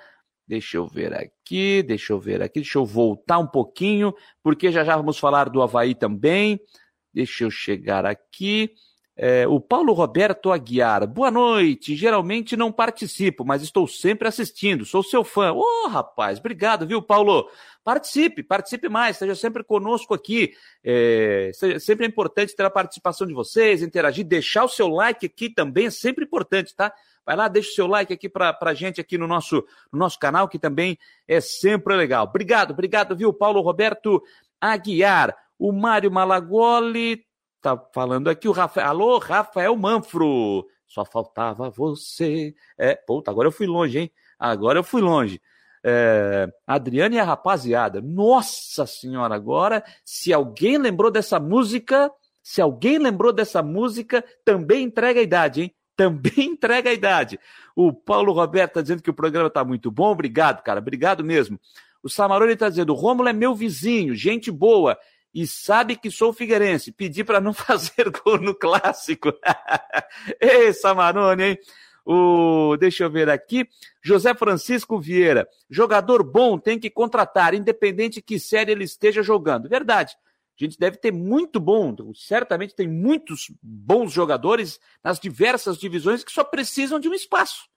Deixa eu ver aqui, deixa eu ver aqui, deixa eu voltar um pouquinho, porque já já vamos falar do Havaí também. Deixa eu chegar aqui. É, o Paulo Roberto Aguiar, boa noite. Geralmente não participo, mas estou sempre assistindo. Sou seu fã. Ô, oh, rapaz, obrigado, viu, Paulo? Participe, participe mais, esteja sempre conosco aqui. É, sempre é importante ter a participação de vocês, interagir, deixar o seu like aqui também é sempre importante, tá? Vai lá, deixa o seu like aqui para a gente aqui no nosso, no nosso canal, que também é sempre legal. Obrigado, obrigado, viu, Paulo Roberto Aguiar. O Mário Malagoli tá falando aqui, o Rafael. Alô, Rafael Manfro. Só faltava você. É, puta, agora eu fui longe, hein? Agora eu fui longe. É, Adriane e a rapaziada. Nossa senhora, agora, se alguém lembrou dessa música, se alguém lembrou dessa música, também entrega a idade, hein? Também entrega a idade. O Paulo Roberto está dizendo que o programa está muito bom. Obrigado, cara. Obrigado mesmo. O Samarone está dizendo: o Rômulo é meu vizinho, gente boa. E sabe que sou figueirense. Pedi para não fazer gol no clássico. Ei, Samarone, hein? O, deixa eu ver aqui. José Francisco Vieira. Jogador bom tem que contratar, independente que série ele esteja jogando. Verdade. A gente deve ter muito bom, certamente tem muitos bons jogadores nas diversas divisões que só precisam de um espaço.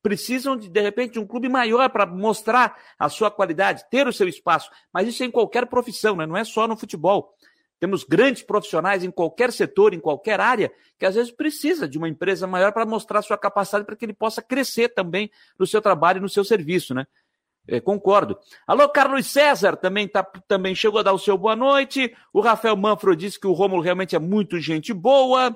Precisam, de, de repente, de um clube maior para mostrar a sua qualidade, ter o seu espaço. Mas isso é em qualquer profissão, né? não é só no futebol. Temos grandes profissionais em qualquer setor, em qualquer área, que às vezes precisa de uma empresa maior para mostrar sua capacidade para que ele possa crescer também no seu trabalho e no seu serviço, né? É, concordo. Alô, Carlos César também, tá, também chegou a dar o seu boa noite. O Rafael Manfro disse que o Rômulo realmente é muito gente boa.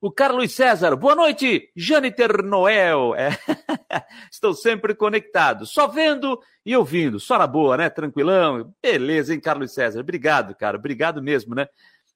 O Carlos César, boa noite, Jâniter Noel. É. Estou sempre conectado, só vendo e ouvindo. Só na boa, né? Tranquilão. Beleza, hein, Carlos César? Obrigado, cara. Obrigado mesmo, né?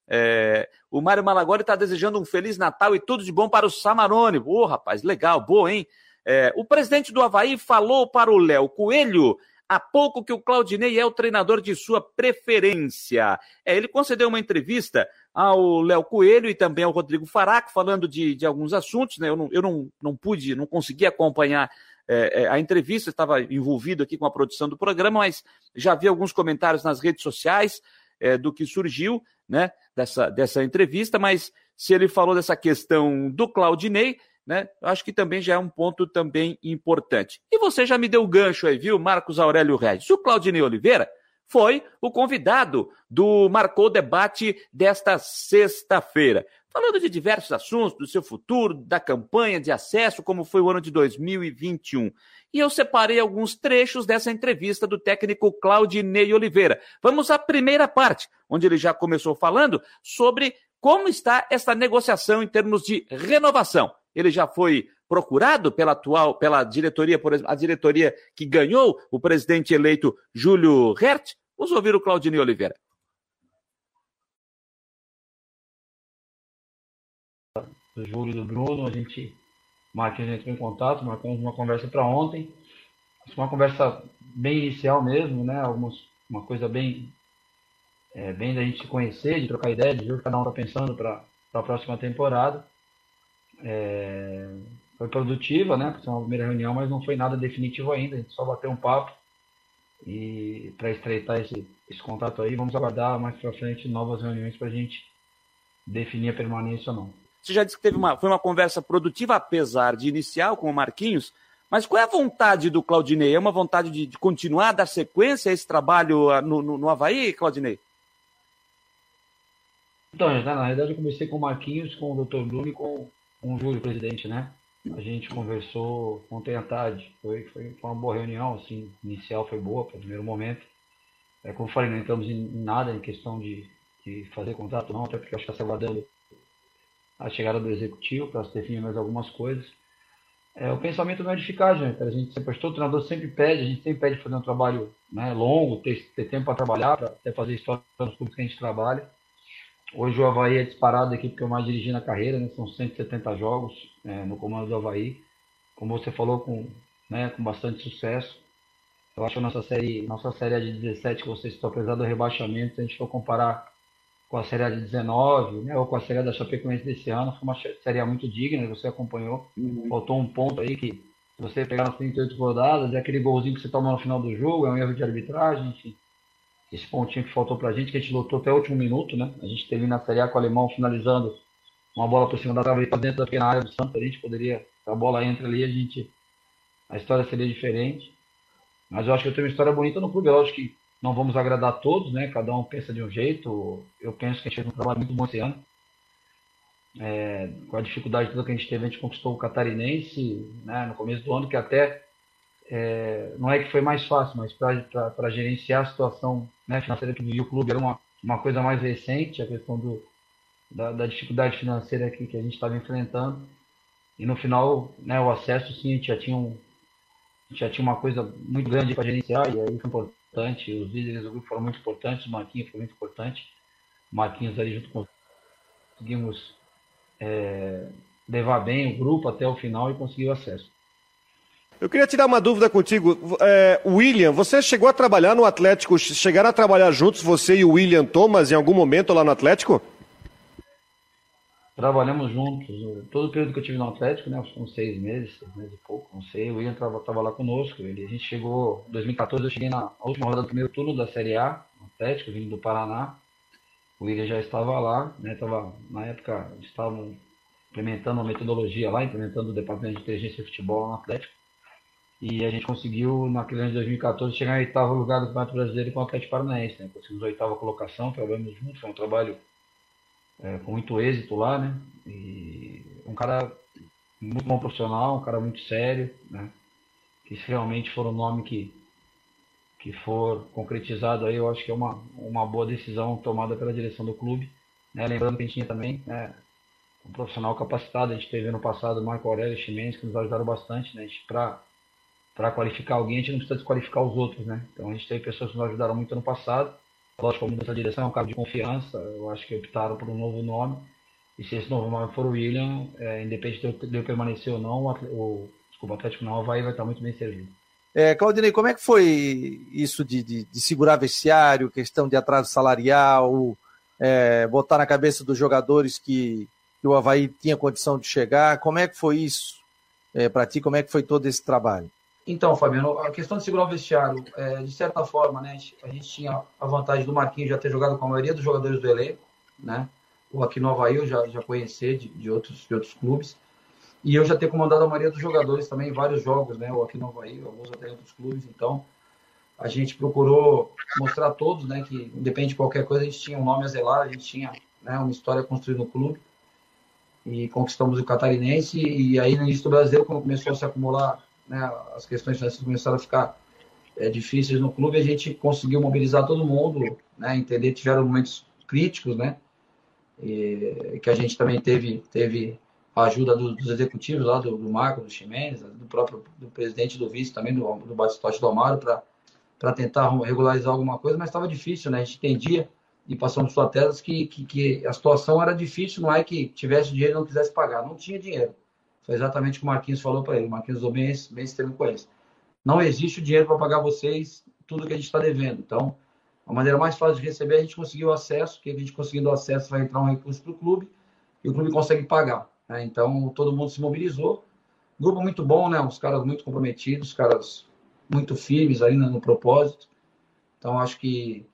É, o Mário Malagoli está desejando um Feliz Natal e tudo de bom para o Samarone. Ô, oh, rapaz, legal, boa, hein? É, o presidente do Havaí falou para o Léo Coelho há pouco que o Claudinei é o treinador de sua preferência. É, ele concedeu uma entrevista ao Léo Coelho e também ao Rodrigo Faraco, falando de, de alguns assuntos. Né? Eu, não, eu não, não pude, não consegui acompanhar é, é, a entrevista, estava envolvido aqui com a produção do programa, mas já vi alguns comentários nas redes sociais é, do que surgiu né, dessa, dessa entrevista, mas se ele falou dessa questão do Claudinei, né? Acho que também já é um ponto também importante. E você já me deu o gancho aí, viu, Marcos Aurélio Regis? O Claudinei Oliveira foi o convidado do Marcou Debate desta sexta-feira. Falando de diversos assuntos, do seu futuro, da campanha de acesso, como foi o ano de 2021. E eu separei alguns trechos dessa entrevista do técnico Claudinei Oliveira. Vamos à primeira parte, onde ele já começou falando sobre como está essa negociação em termos de renovação. Ele já foi procurado pela atual, pela diretoria, por exemplo, a diretoria que ganhou o presidente eleito Júlio Hert. Vamos ouvir o Claudinei Oliveira. do Júlio e do Bruno, a gente, Marquinhos entrou em contato, marcamos uma conversa para ontem, uma conversa bem inicial mesmo, né, algumas, uma coisa bem, é, bem da gente se conhecer, de trocar ideia, de ver o que cada um está pensando para a próxima temporada. É, foi produtiva, né, porque foi uma primeira reunião, mas não foi nada definitivo ainda, a gente só bateu um papo e para estreitar esse, esse contato aí, vamos aguardar mais para frente novas reuniões para a gente definir a permanência ou não. Você já disse que teve uma, foi uma conversa produtiva, apesar de inicial com o Marquinhos, mas qual é a vontade do Claudinei? É uma vontade de, de continuar, dar sequência a esse trabalho ah, no, no, no Havaí, Claudinei? Então, na realidade eu comecei com o Marquinhos, com o Dr. Bruno e com, com o Júlio, presidente, né? A gente conversou ontem à tarde. Foi, foi, foi uma boa reunião, assim, inicial foi boa para o primeiro momento. É, como eu falei, não entramos em nada em questão de, de fazer contrato, não, até porque acho que está aguardando a chegada do executivo para se definir mais algumas coisas. É, o pensamento não é de ficar, gente. A gente sempre, todo treinador sempre pede, a gente sempre pede fazer um trabalho né, longo, ter, ter tempo para trabalhar, para até fazer história nos clubes que a gente trabalha. Hoje o Havaí é disparado a equipe que eu mais dirigi na carreira, né? são 170 jogos é, no comando do Havaí. Como você falou, com, né, com bastante sucesso. Eu acho que a nossa série, nossa série é de 17 que vocês estão apesar do rebaixamento, se a gente for comparar com a Série A de 19, né, ou com a Série A da Chapecoense desse ano, foi uma Série A muito digna, você acompanhou. Uhum. Faltou um ponto aí que, se você pegar nas 38 rodadas, é aquele golzinho que você toma no final do jogo, é um erro de arbitragem, enfim. Esse pontinho que faltou pra gente, que a gente lutou até o último minuto, né? A gente teve na Série A com o Alemão finalizando uma bola por cima da trave dentro da pequena área do Santos, a gente poderia, a bola entra ali, a gente, a história seria diferente. Mas eu acho que eu tenho uma história bonita no clube, eu acho que não vamos agradar todos, né? Cada um pensa de um jeito. Eu penso que a gente fez um trabalho muito bom esse ano. É, com a dificuldade toda que a gente teve, a gente conquistou o catarinense né, no começo do ano, que até é, não é que foi mais fácil, mas para gerenciar a situação né, financeira que vivia o clube era uma, uma coisa mais recente, a questão do, da, da dificuldade financeira que, que a gente estava enfrentando. E no final, né, o acesso, sim, a gente já tinha, um, já tinha uma coisa muito grande para gerenciar, e aí foi importante os líderes do grupo foram muito importantes, o Marquinhos foi muito importante. O Marquinhos ali junto com conseguimos é, levar bem o grupo até o final e conseguir o acesso. Eu queria tirar uma dúvida contigo. É, William, você chegou a trabalhar no Atlético, chegaram a trabalhar juntos, você e o William Thomas, em algum momento lá no Atlético? Trabalhamos juntos, todo o período que eu tive no Atlético, né, uns seis meses, seis meses e pouco, não sei, o William estava lá conosco, ele, a gente chegou, em 2014 eu cheguei na última rodada do primeiro turno da Série A, no Atlético, vindo do Paraná, o William já estava lá, né, tava, na época estavam implementando uma metodologia lá, implementando o departamento de inteligência e futebol no Atlético, e a gente conseguiu, naquele ano de 2014, chegar em oitavo lugar do Campeonato Brasileiro com o Atlético Paranaense, né, conseguimos a oitava colocação, trabalhamos juntos, foi um trabalho é, com muito êxito lá, né? E um cara muito bom profissional, um cara muito sério, né? Que se realmente for o nome que, que for concretizado aí, eu acho que é uma, uma boa decisão tomada pela direção do clube. Né? Lembrando que a gente tinha também né, um profissional capacitado, a gente teve no passado o Marco Aurélio Chimenez, que nos ajudaram bastante, né? Para qualificar alguém, a gente não precisa desqualificar os outros, né? Então a gente teve pessoas que nos ajudaram muito ano passado Lógico, como mudança direção é um cargo de confiança, eu acho que optaram por um novo nome. E se esse novo nome for o William, é, independente de eu, permanecer ou não, o, desculpa, o Atlético não vai, vai estar muito bem servido. É, Claudinei, como é que foi isso de, de, de segurar vestiário, questão de atraso salarial, é, botar na cabeça dos jogadores que, que, o Havaí tinha condição de chegar? Como é que foi isso é, para ti? Como é que foi todo esse trabalho? Então, Fabiano, a questão de segurar o vestiário, é, de certa forma, né, a gente tinha a vantagem do Marquinhos já ter jogado com a maioria dos jogadores do elenco, né? Ou aqui no Havaí eu já, já conhecer de, de, outros, de outros clubes. E eu já ter comandado a maioria dos jogadores também em vários jogos, né? Ou aqui no Havaí, alguns até em outros clubes. Então, a gente procurou mostrar a todos, né, que independente de qualquer coisa, a gente tinha um nome a zelar, a gente tinha né, uma história construída no clube e conquistamos o catarinense e aí no início do brasileiro, quando começou a se acumular, né, as questões financeiras começaram a ficar é, difíceis no clube, a gente conseguiu mobilizar todo mundo, né, entender, tiveram momentos críticos, né, e, que a gente também teve, teve a ajuda do, dos executivos lá, do, do Marco, do Ximenes, do próprio do presidente do vice também, do, do Batistote do Amaro, para tentar regularizar alguma coisa, mas estava difícil, né? A gente entendia e passamos por telas que, que, que, a situação era difícil, não é que tivesse dinheiro e não quisesse pagar, não tinha dinheiro. Foi exatamente o que o Marquinhos falou para ele, o Marquinhos usou bem, bem esse termo com eles. Não existe o dinheiro para pagar vocês tudo que a gente está devendo. Então, a maneira mais fácil de receber, a gente conseguiu acesso, que a gente conseguindo acesso vai entrar um recurso para o clube e o clube consegue pagar. Né? Então, todo mundo se mobilizou. Grupo muito bom, né? Uns caras muito comprometidos, caras muito firmes ainda no propósito. Então, acho que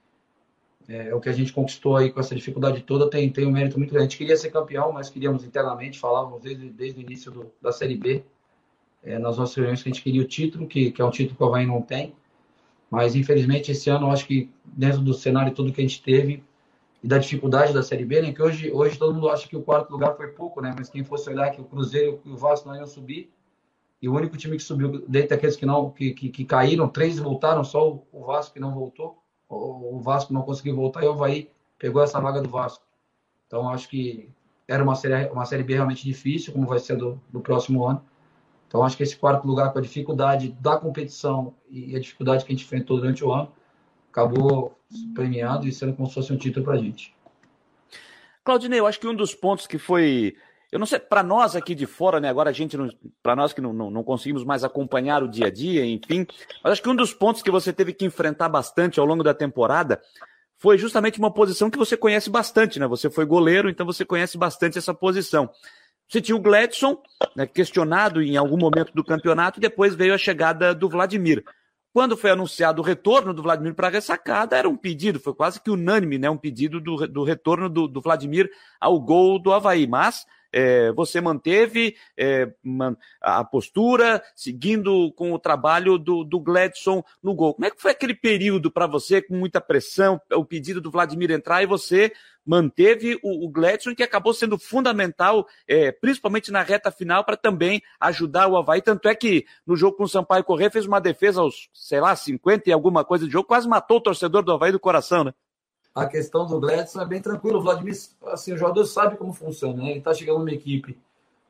é, o que a gente conquistou aí com essa dificuldade toda tem, tem um mérito muito grande. A gente queria ser campeão, mas queríamos internamente, falávamos desde, desde o início do, da Série B, é, nas nossas reuniões, que a gente queria o título, que, que é um título que o Havaí não tem. Mas, infelizmente, esse ano, eu acho que dentro do cenário todo que a gente teve e da dificuldade da Série B, né, que hoje, hoje todo mundo acha que o quarto lugar foi pouco, né, mas quem fosse olhar que o Cruzeiro e o Vasco não iam subir, e o único time que subiu, dentre aqueles que não que, que, que caíram, três voltaram, só o Vasco que não voltou. O, Vasco não conseguiu voltar e o Havaí pegou essa vaga do Vasco. Então acho que era uma série, uma série B realmente difícil, como vai ser do, do próximo ano. Então acho que esse quarto lugar, com a dificuldade da competição e a dificuldade que a gente enfrentou durante o ano, acabou premiando e sendo como se fosse um título para a gente. Claudinei, eu acho que um dos pontos que foi eu não sei, para nós aqui de fora, né? Agora a gente, para nós que não, não, não, conseguimos mais acompanhar o dia a dia, enfim, mas acho que um dos pontos que você teve que enfrentar bastante ao longo da temporada foi justamente uma posição que você conhece bastante, né? Você foi goleiro, então você conhece bastante essa posição. Você tinha o Gladson, né, questionado em algum momento do campeonato, e depois veio a chegada do Vladimir. Quando foi anunciado o retorno do Vladimir para a ressacada, era um pedido, foi quase que unânime, né? Um pedido do, do retorno do, do Vladimir ao gol do Havaí. Mas é, você manteve é, a postura, seguindo com o trabalho do, do Gladson no gol. Como é que foi aquele período para você, com muita pressão, o pedido do Vladimir entrar e você manteve o, o Gladson, que acabou sendo fundamental, é, principalmente na reta final, para também ajudar o Havaí. Tanto é que no jogo com o Sampaio Corrêa fez uma defesa aos, sei lá, 50 e alguma coisa de jogo, quase matou o torcedor do Havaí do coração, né? A questão do Gladson é bem tranquilo. O Vladimir, assim, o jogador sabe como funciona, né? Ele está chegando numa equipe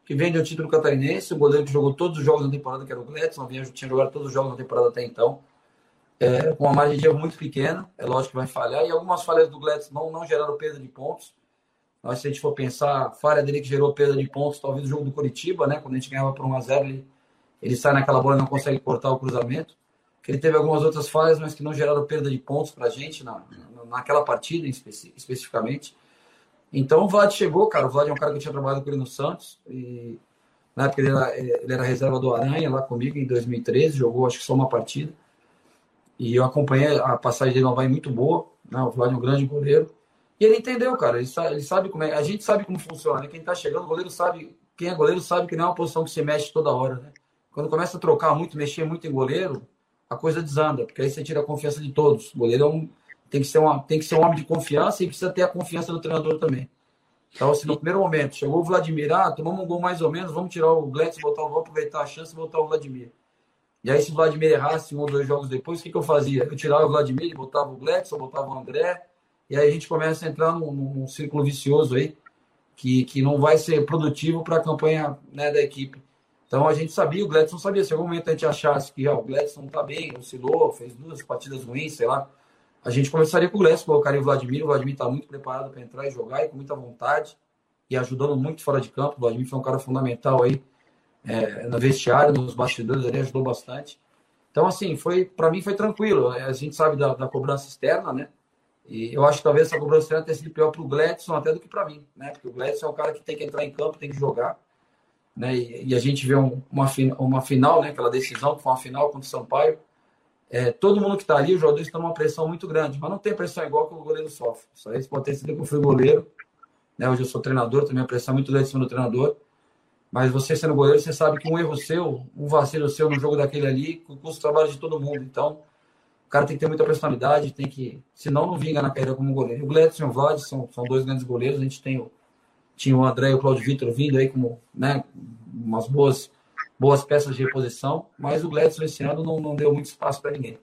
que vem de um título catarinense, o goleiro que jogou todos os jogos da temporada, que era o Gladson, tinha jogado todos os jogos da temporada até então, é, com uma margem de erro muito pequena, é lógico que vai falhar, e algumas falhas do Gladson não, não geraram perda de pontos. Mas se a gente for pensar, a falha dele que gerou perda de pontos, talvez o jogo do Curitiba, né? Quando a gente ganhava por 1x0, ele, ele sai naquela bola e não consegue cortar o cruzamento que ele teve algumas outras falhas, mas que não geraram perda de pontos para a gente na, naquela partida especi especificamente. Então o Vlad chegou, cara. O Vlad é um cara que eu tinha trabalhado com ele no Santos. E na época ele era, ele era reserva do Aranha lá comigo em 2013, jogou acho que só uma partida. E eu acompanhei a passagem dele vai muito boa. Né? O Vlad é um grande goleiro. E ele entendeu, cara. Ele sabe, ele sabe como é. A gente sabe como funciona. Né? Quem tá chegando, o goleiro sabe. Quem é goleiro sabe que não é uma posição que se mexe toda hora, né? Quando começa a trocar muito, mexer muito em goleiro, a coisa desanda, porque aí você tira a confiança de todos. O goleiro é um, tem, que ser uma, tem que ser um homem de confiança e precisa ter a confiança do treinador também. Então, assim, no primeiro momento, chegou o Vladimir, ah, tomamos um gol mais ou menos, vamos tirar o Gletz, botar, vamos aproveitar a chance e botar o Vladimir. E aí, se o Vladimir errasse um ou dois jogos depois, o que, que eu fazia? Eu tirava o Vladimir, botava o ou botava o André, e aí a gente começa a entrar num, num círculo vicioso aí, que, que não vai ser produtivo para a campanha né, da equipe. Então a gente sabia, o Gladson sabia, se algum momento a gente achasse que ó, o Gladson está bem, oscilou, fez duas partidas ruins, sei lá, a gente começaria com o Gladson, colocaria o Vladimir, o Vladimir está muito preparado para entrar e jogar e com muita vontade e ajudando muito fora de campo. O Vladimir foi um cara fundamental aí é, no vestiário, nos bastidores, ele ajudou bastante. Então, assim, foi para mim foi tranquilo. A gente sabe da, da, cobrança externa, né? E eu acho que talvez essa cobrança externa tenha sido pior para o Gladson até do que para mim, né? Porque o Gladson é o cara que tem que entrar em campo, tem que jogar né? E, e a gente vê um, uma, uma final, né? Aquela decisão que foi uma final contra o Sampaio. É, todo mundo que está ali, os jogadores estão numa pressão muito grande, mas não tem pressão igual que o goleiro sofre. Isso aí pode ter sido que eu fui goleiro, né? Hoje eu sou treinador, também a pressão é muito grande em cima do treinador. Mas você sendo goleiro, você sabe que um erro seu, um vacilo seu no jogo daquele ali, custa o trabalho de todo mundo. Então, o cara tem que ter muita personalidade, tem que. Senão não vinga na carreira como goleiro. O Gledson e o Vlad são, são dois grandes goleiros. A gente tem o, tinha o André e o Claudio Vitor vindo aí como né, umas boas, boas peças de reposição, mas o Gledson esse ano não, não deu muito espaço para ninguém.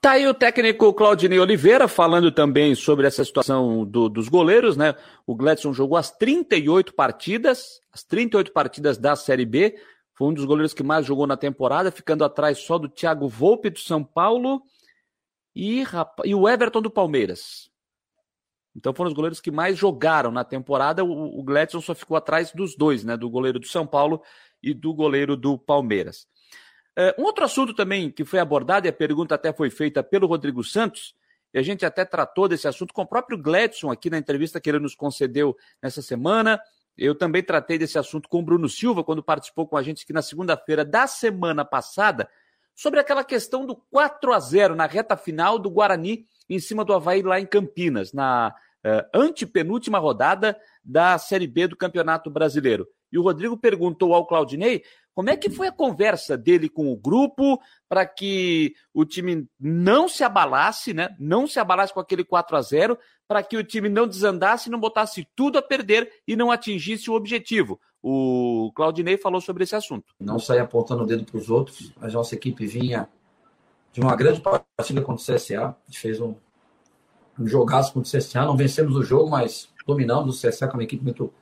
Tá aí o técnico Claudinei Oliveira falando também sobre essa situação do, dos goleiros, né? O Gledson jogou as 38 partidas, as 38 partidas da Série B, foi um dos goleiros que mais jogou na temporada, ficando atrás só do Thiago Volpe do São Paulo e, e o Everton do Palmeiras. Então foram os goleiros que mais jogaram na temporada. O, o Gladson só ficou atrás dos dois, né? Do goleiro do São Paulo e do goleiro do Palmeiras. É, um outro assunto também que foi abordado, e a pergunta até foi feita pelo Rodrigo Santos, e a gente até tratou desse assunto com o próprio Gladson aqui na entrevista que ele nos concedeu nessa semana. Eu também tratei desse assunto com o Bruno Silva, quando participou com a gente aqui na segunda-feira da semana passada, sobre aquela questão do 4 a 0 na reta final do Guarani em cima do Havaí lá em Campinas, na uh, antepenúltima rodada da Série B do Campeonato Brasileiro. E o Rodrigo perguntou ao Claudinei como é que foi a conversa dele com o grupo para que o time não se abalasse, né? Não se abalasse com aquele 4 a 0 para que o time não desandasse, não botasse tudo a perder e não atingisse o objetivo. O Claudinei falou sobre esse assunto. Não sair apontando o dedo para os outros. A nossa equipe vinha de uma grande partida contra o CSA. A gente fez um, um jogaço contra o CSA. Não vencemos o jogo, mas dominamos o CSA com uma equipe muito,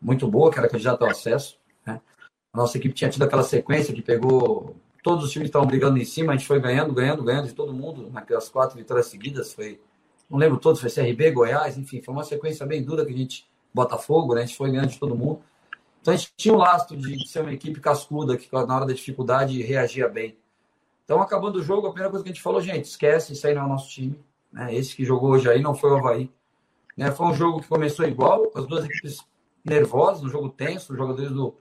muito boa, que era candidato ao acesso. Né? A nossa equipe tinha tido aquela sequência que pegou. Todos os times estavam brigando em cima, a gente foi ganhando, ganhando, ganhando de todo mundo naquelas quatro vitórias seguidas. Foi, não lembro todos, foi CRB, Goiás, enfim, foi uma sequência bem dura que a gente. Botafogo, né? A gente foi ganhando de todo mundo. Então a gente tinha um lastro de ser uma equipe cascuda, que na hora da dificuldade reagia bem. Então, acabando o jogo, a primeira coisa que a gente falou, gente, esquece, isso aí não é o nosso time. Né? Esse que jogou hoje aí não foi o Havaí. Né? Foi um jogo que começou igual, as duas equipes nervosas, um jogo tenso, os jogadores do. Não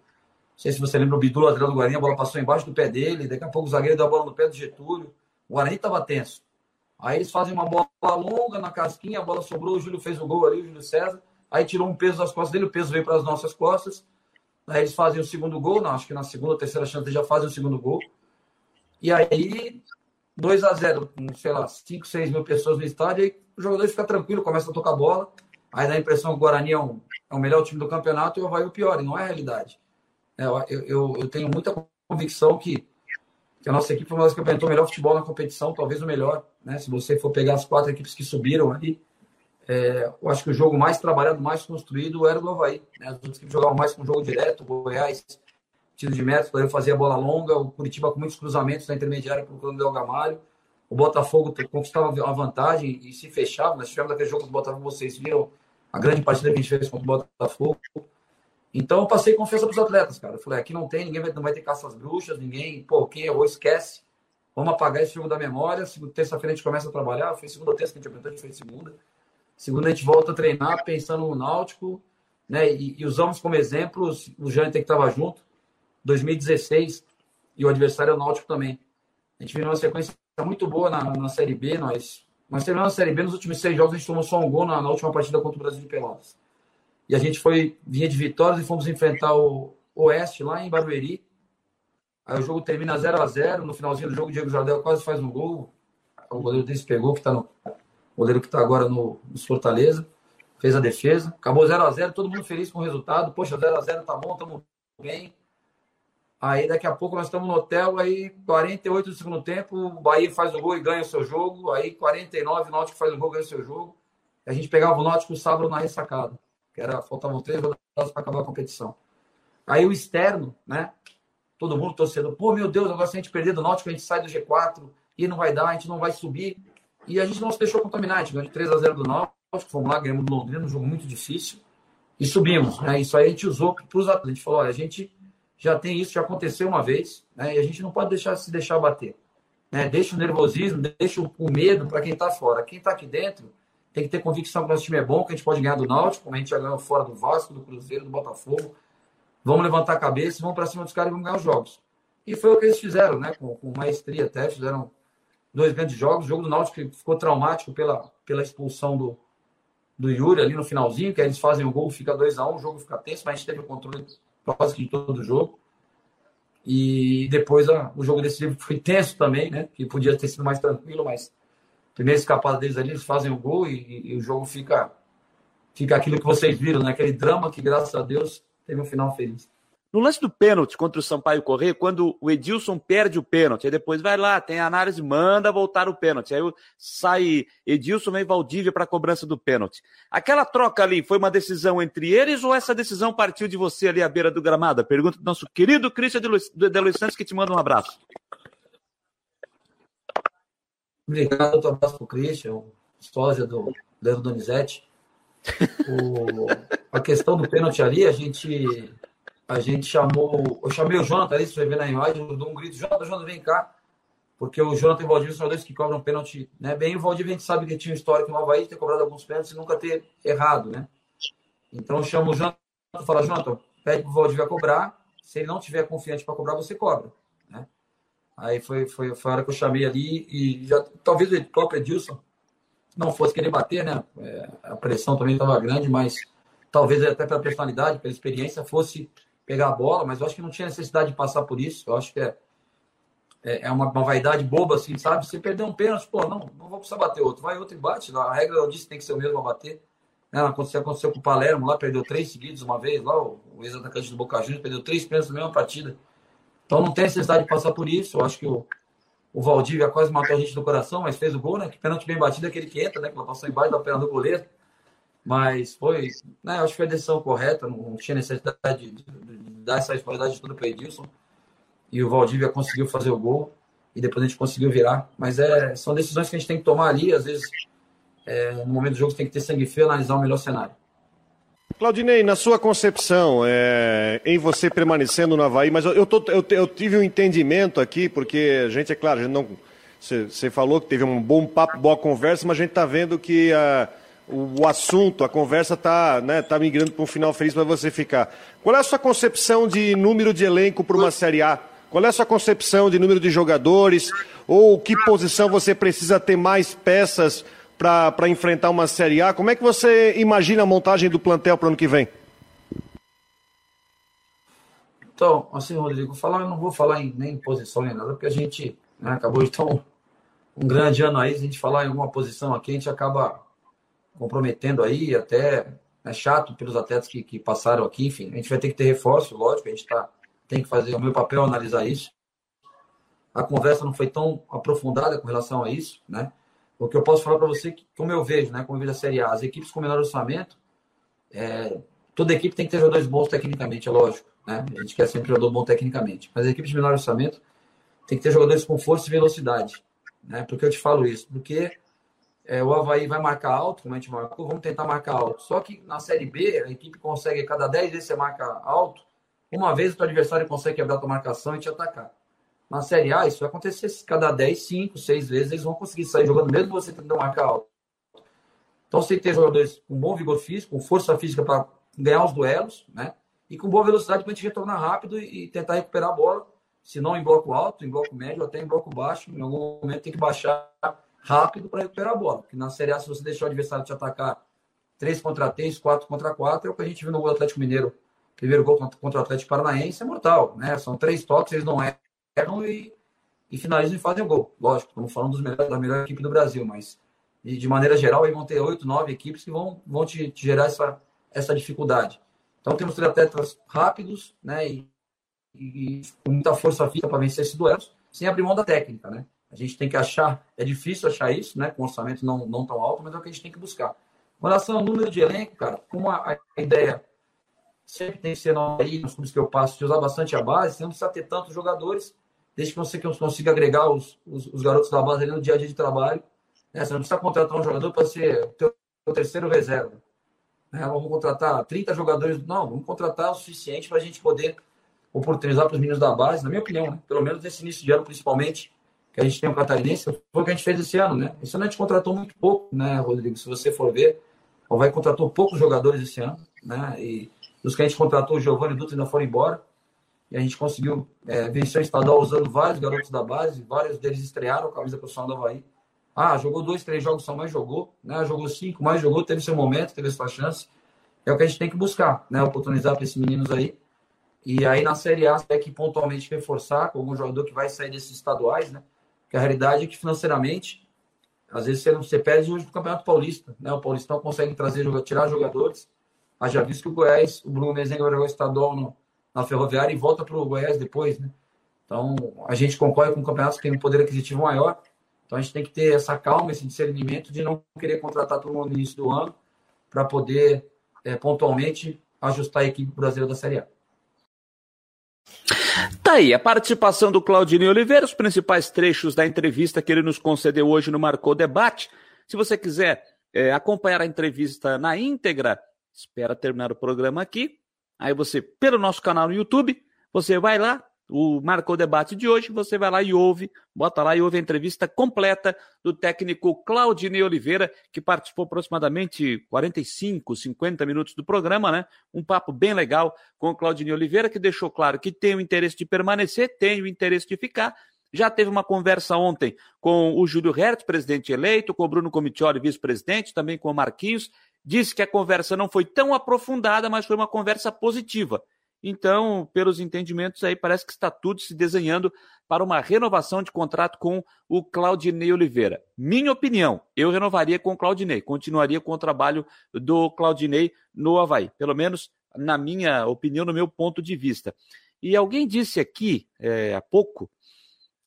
sei se você lembra o Bidu, lateral do Guarani, a bola passou embaixo do pé dele, daqui a pouco o zagueiro deu a bola no pé do Getúlio. O Guarani estava tenso. Aí eles fazem uma bola longa na casquinha, a bola sobrou, o Júlio fez o gol ali, o Júlio César. Aí tirou um peso das costas dele, o peso veio para as nossas costas. Aí eles fazem o segundo gol, não, acho que na segunda terceira chance eles já fazem o segundo gol. E aí, 2 a 0 com, sei lá, 5, 6 mil pessoas no estádio, aí o jogador fica tranquilo, começa a tocar bola. Aí dá a impressão que o Guarani é, um, é o melhor time do campeonato e o Havaí é o pior, e não é a realidade. É, eu, eu, eu, tenho muita convicção que, que a nossa equipe foi uma das que apresentou o melhor futebol na competição, talvez o melhor. Né? Se você for pegar as quatro equipes que subiram ali, é, eu acho que o jogo mais trabalhado, mais construído era do Havaí. Né? As outras equipes jogavam mais com jogo direto, o Goiás, tiro de metro, eu fazia bola longa, o Curitiba com muitos cruzamentos na intermediária procurando o Del Gamalho. O Botafogo conquistava a vantagem e se fechava. Nós tivemos aquele jogo do Botafogo, vocês viram a grande partida que a gente fez contra o Botafogo. Então eu passei confiança para os atletas, cara. Eu falei, aqui não tem, ninguém vai, não vai ter caça às bruxas, ninguém, pô, quem errou, esquece. Vamos apagar esse jogo da memória. Terça-feira a gente começa a trabalhar. Foi segunda terça que a gente apresentou, a gente fez segunda. Segunda a gente volta a treinar pensando no Náutico, né? E, e usamos como exemplo o Jâniter que estava junto, 2016, e o adversário é o Náutico também. A gente virou uma sequência muito boa na, na Série B, nós, nós terminamos a Série B, nos últimos seis jogos a gente tomou só um gol na, na última partida contra o Brasil de Pelotas. E a gente foi, vinha de vitórias e fomos enfrentar o Oeste lá em Barueri. Aí o jogo termina 0 a 0 no finalzinho do jogo o Diego Jardel quase faz um gol. O goleiro desse pegou, que está no. Goleiro que está agora no, no Fortaleza. Fez a defesa. Acabou 0 a 0 todo mundo feliz com o resultado. Poxa, 0 a 0 tá bom, estamos bem. Aí daqui a pouco nós estamos no hotel, aí 48 do segundo tempo, o Bahia faz o gol e ganha o seu jogo. Aí 49, o Náutico faz o gol e ganha o seu jogo. A gente pegava o Náutico sábado na ressacada, que era faltavam três rodadas para acabar a competição. Aí o externo, né? Todo mundo torcendo, pô, meu Deus, agora se a gente perder do Náutico, a gente sai do G4 e não vai dar, a gente não vai subir. E a gente não se deixou contaminar, de 3 a 0 do Náutico, fomos lá, ganhamos do Londrina, um jogo muito difícil, e subimos. Né? Isso aí a gente usou para os atletas. A gente falou, olha, a gente já tem isso, já aconteceu uma vez, né? e a gente não pode deixar se deixar bater. Né? Deixa o nervosismo, deixa o medo para quem está fora. Quem está aqui dentro tem que ter convicção que o nosso time é bom, que a gente pode ganhar do Náutico, como a gente já ganhou fora do Vasco, do Cruzeiro, do Botafogo. Vamos levantar a cabeça, vamos para cima dos caras e vamos ganhar os jogos. E foi o que eles fizeram, né? Com, com maestria até, fizeram dois grandes jogos. O jogo do Náutico ficou traumático pela, pela expulsão do, do Yuri ali no finalzinho, que aí eles fazem o gol, fica 2 a 1 um, o jogo fica tenso, mas a gente teve o controle quase que de todo o jogo. E depois o jogo decisivo foi tenso também, né? Que podia ter sido mais tranquilo, mas primeira escapada deles ali, eles fazem o gol e, e, e, o jogo fica, fica aquilo que vocês viram, né? Aquele drama que, graças a Deus, teve um final feliz. No lance do pênalti contra o Sampaio Corrêa, quando o Edilson perde o pênalti, aí depois vai lá, tem a análise, manda voltar o pênalti. Aí sai Edilson e Valdívia para a cobrança do pênalti. Aquela troca ali foi uma decisão entre eles ou essa decisão partiu de você ali à beira do gramado? Pergunta do nosso querido Luiz, de Luiz Santos, que te manda um abraço. Obrigado, outro abraço para o Christian, sósia do Leandro Donizete. O, a questão do pênalti ali, a gente a gente chamou. Eu chamei o Jonathan ali, se você ver na imagem, eu dou um grito: Jonathan, Jonathan, vem cá. Porque o Jonathan e o Valdívia são dois que cobram pênalti né? bem. O Valdívia a gente sabe que tinha um histórico no Havaí de ter cobrado alguns pênaltis e nunca ter errado, né? Então eu chamo o Jonathan e falo: Jonathan, pede pro Valdívia cobrar. Se ele não tiver confiante para cobrar, você cobra. Né? Aí foi, foi, foi a hora que eu chamei ali e já, talvez o próprio Edilson não fosse querer bater, né? É, a pressão também estava grande, mas talvez até pela personalidade, pela experiência, fosse pegar a bola, mas eu acho que não tinha necessidade de passar por isso. Eu acho que é, é, é uma, uma, vaidade boba, assim, sabe? Você perder um pênalti, pô, não, não vou precisar bater outro. Vai outro e bate. A regra eu disse tem que ser o mesmo a bater. Né? Aconteceu, aconteceu com o Palermo lá, perdeu três seguidos uma vez, lá, o, o ex-atacante do Boca Juniors perdeu três pênaltis na mesma partida. Então não tem necessidade de passar por isso. Eu acho que o, o Valdívia quase matou a gente do coração, mas fez o gol, né? Que pênalti bem batido é aquele que entra, né? Que ela passou embaixo da perna do goleiro. Mas foi, né, acho que foi a decisão correta, não, tinha necessidade de, de, de dar essa responsabilidade toda para Edilson. E o Valdívia conseguiu fazer o gol e depois a gente conseguiu virar. Mas é, são decisões que a gente tem que tomar ali, às vezes, é, no momento do jogo, você tem que ter sangue frio analisar o melhor cenário. Claudinei, na sua concepção, é, em você permanecendo no Havaí, mas eu, eu, tô, eu, eu, tive um entendimento aqui, porque a gente, é claro, a gente não. Você falou que teve um bom papo, boa conversa, mas a gente está vendo que a o, assunto, a conversa está né, tá migrando para um final feliz para você ficar. Qual é a sua concepção de número de elenco para uma Série A? Qual é a sua concepção de número de jogadores? Ou que posição você precisa ter mais peças para enfrentar uma Série A? Como é que você imagina a montagem do plantel para o ano que vem? Então, assim, Rodrigo, falar, eu não vou falar em, nem em posição nem nada, porque a gente né, acabou de ter um, um grande ano aí, se a gente falar em alguma posição aqui, a gente acaba comprometendo aí, até é chato pelos atletas que, que passaram aqui, enfim, a gente vai ter que ter reforço, lógico, a gente tá, tem que fazer o meu papel analisar isso. A conversa não foi tão aprofundada com relação a isso, né? O que eu posso falar para você, que, como eu vejo, né, como eu vejo a Série A, as equipes com menor orçamento, é, toda equipe tem que ter jogadores bons tecnicamente, é lógico, né? A gente quer sempre jogador bom tecnicamente, mas as equipes de menor orçamento tem que ter jogadores com força e velocidade, né? Por que eu te falo isso? Porque é, o Havaí vai marcar alto, como a gente marcou, vamos tentar marcar alto. Só que na Série B, a equipe consegue, cada 10 vezes você marca alto, uma vez o teu adversário consegue quebrar a tua marcação e te atacar. Na Série A, isso vai acontecer cada 10, 5, 6 vezes, eles vão conseguir sair jogando, mesmo você tentando marcar alto. Então você tem que ter jogadores com bom vigor físico, com força física para ganhar os duelos, né? E com boa velocidade para a gente retornar rápido e tentar recuperar a bola, se não em bloco alto, em bloco médio, até em bloco baixo. Em algum momento tem que baixar rápido para recuperar a bola. Porque na Série A, se você deixar o adversário te atacar 3 contra 3, 4 contra 4, é o que a gente viu no gol do Atlético Mineiro. Primeiro gol contra o Atlético Paranaense é mortal. Né? São três toques, eles não erram e, e finalizam e fazem o gol. Lógico, estamos falando dos melhores, da melhor equipe do Brasil, mas de, maneira geral, aí vão ter 8, 9 equipes que vão, vão te, te gerar essa, essa dificuldade. Então temos três atletas rápidos né? e, e, e com muita força física para vencer esses duelos, sem abrir mão da técnica. Né? A gente tem que achar, é difícil achar isso, né? Com orçamento não, não tão alto, mas é o que a gente tem que buscar. Com relação ao número de elenco, cara, como a, a ideia sempre tem que ser aí, nos clubes que eu passo, de usar bastante a base, você não precisa ter tantos jogadores, desde que você consiga agregar os, os, os garotos da base ali no dia a dia de trabalho. Né? Você não precisa contratar um jogador para ser o teu, teu terceiro reserva. Né? Vamos contratar 30 jogadores. Não, vamos contratar o suficiente para a gente poder oportunizar para os meninos da base, na minha opinião, né? pelo menos nesse início de ano, principalmente, que a gente tem o catarinense, foi o que a gente fez esse ano, né? Esse ano a gente contratou muito pouco, né, Rodrigo? Se você for ver, o Vai contratou poucos jogadores esse ano, né? E dos que a gente contratou, o Giovanni e o Dutra ainda foram embora. E a gente conseguiu é, vencer o estadual usando vários garotos da base, vários deles estrearam a camisa profissional do Havaí. Ah, jogou dois, três jogos, só mais jogou, né? Jogou cinco, mais jogou, teve seu momento, teve sua chance. É o que a gente tem que buscar, né? Oportunizar para esses meninos aí E aí na Série A, tem que pontualmente reforçar com algum jogador que vai sair desses estaduais, né? Porque a realidade é que financeiramente, às vezes você, você perde hoje do Campeonato Paulista, né? O Paulistão consegue trazer, tirar jogadores. Mas já visto que o Goiás, o Bruno Mezenga vai jogar estadual no, na Ferroviária e volta para o Goiás depois, né? Então, a gente concorre com campeonatos que tem um poder aquisitivo maior. Então, a gente tem que ter essa calma, esse discernimento de não querer contratar todo mundo no início do ano para poder, é, pontualmente, ajustar a equipe brasileira da Série A. Tá aí a participação do Claudinei Oliveira, os principais trechos da entrevista que ele nos concedeu hoje no Marcou Debate. Se você quiser é, acompanhar a entrevista na íntegra, espera terminar o programa aqui. Aí você, pelo nosso canal no YouTube, você vai lá, o Marcou Debate de hoje, você vai lá e ouve, bota lá e ouve a entrevista completa do técnico Claudinei Oliveira, que participou aproximadamente 45, 50 minutos do programa, né? Um papo bem legal com o Claudinei Oliveira, que deixou claro que tem o interesse de permanecer, tem o interesse de ficar. Já teve uma conversa ontem com o Júlio Hertz, presidente eleito, com o Bruno Comitioli, vice-presidente, também com o Marquinhos. Disse que a conversa não foi tão aprofundada, mas foi uma conversa positiva então, pelos entendimentos aí, parece que está tudo se desenhando para uma renovação de contrato com o Claudinei Oliveira. Minha opinião, eu renovaria com o Claudinei, continuaria com o trabalho do Claudinei no Havaí, pelo menos na minha opinião, no meu ponto de vista. E alguém disse aqui é, há pouco,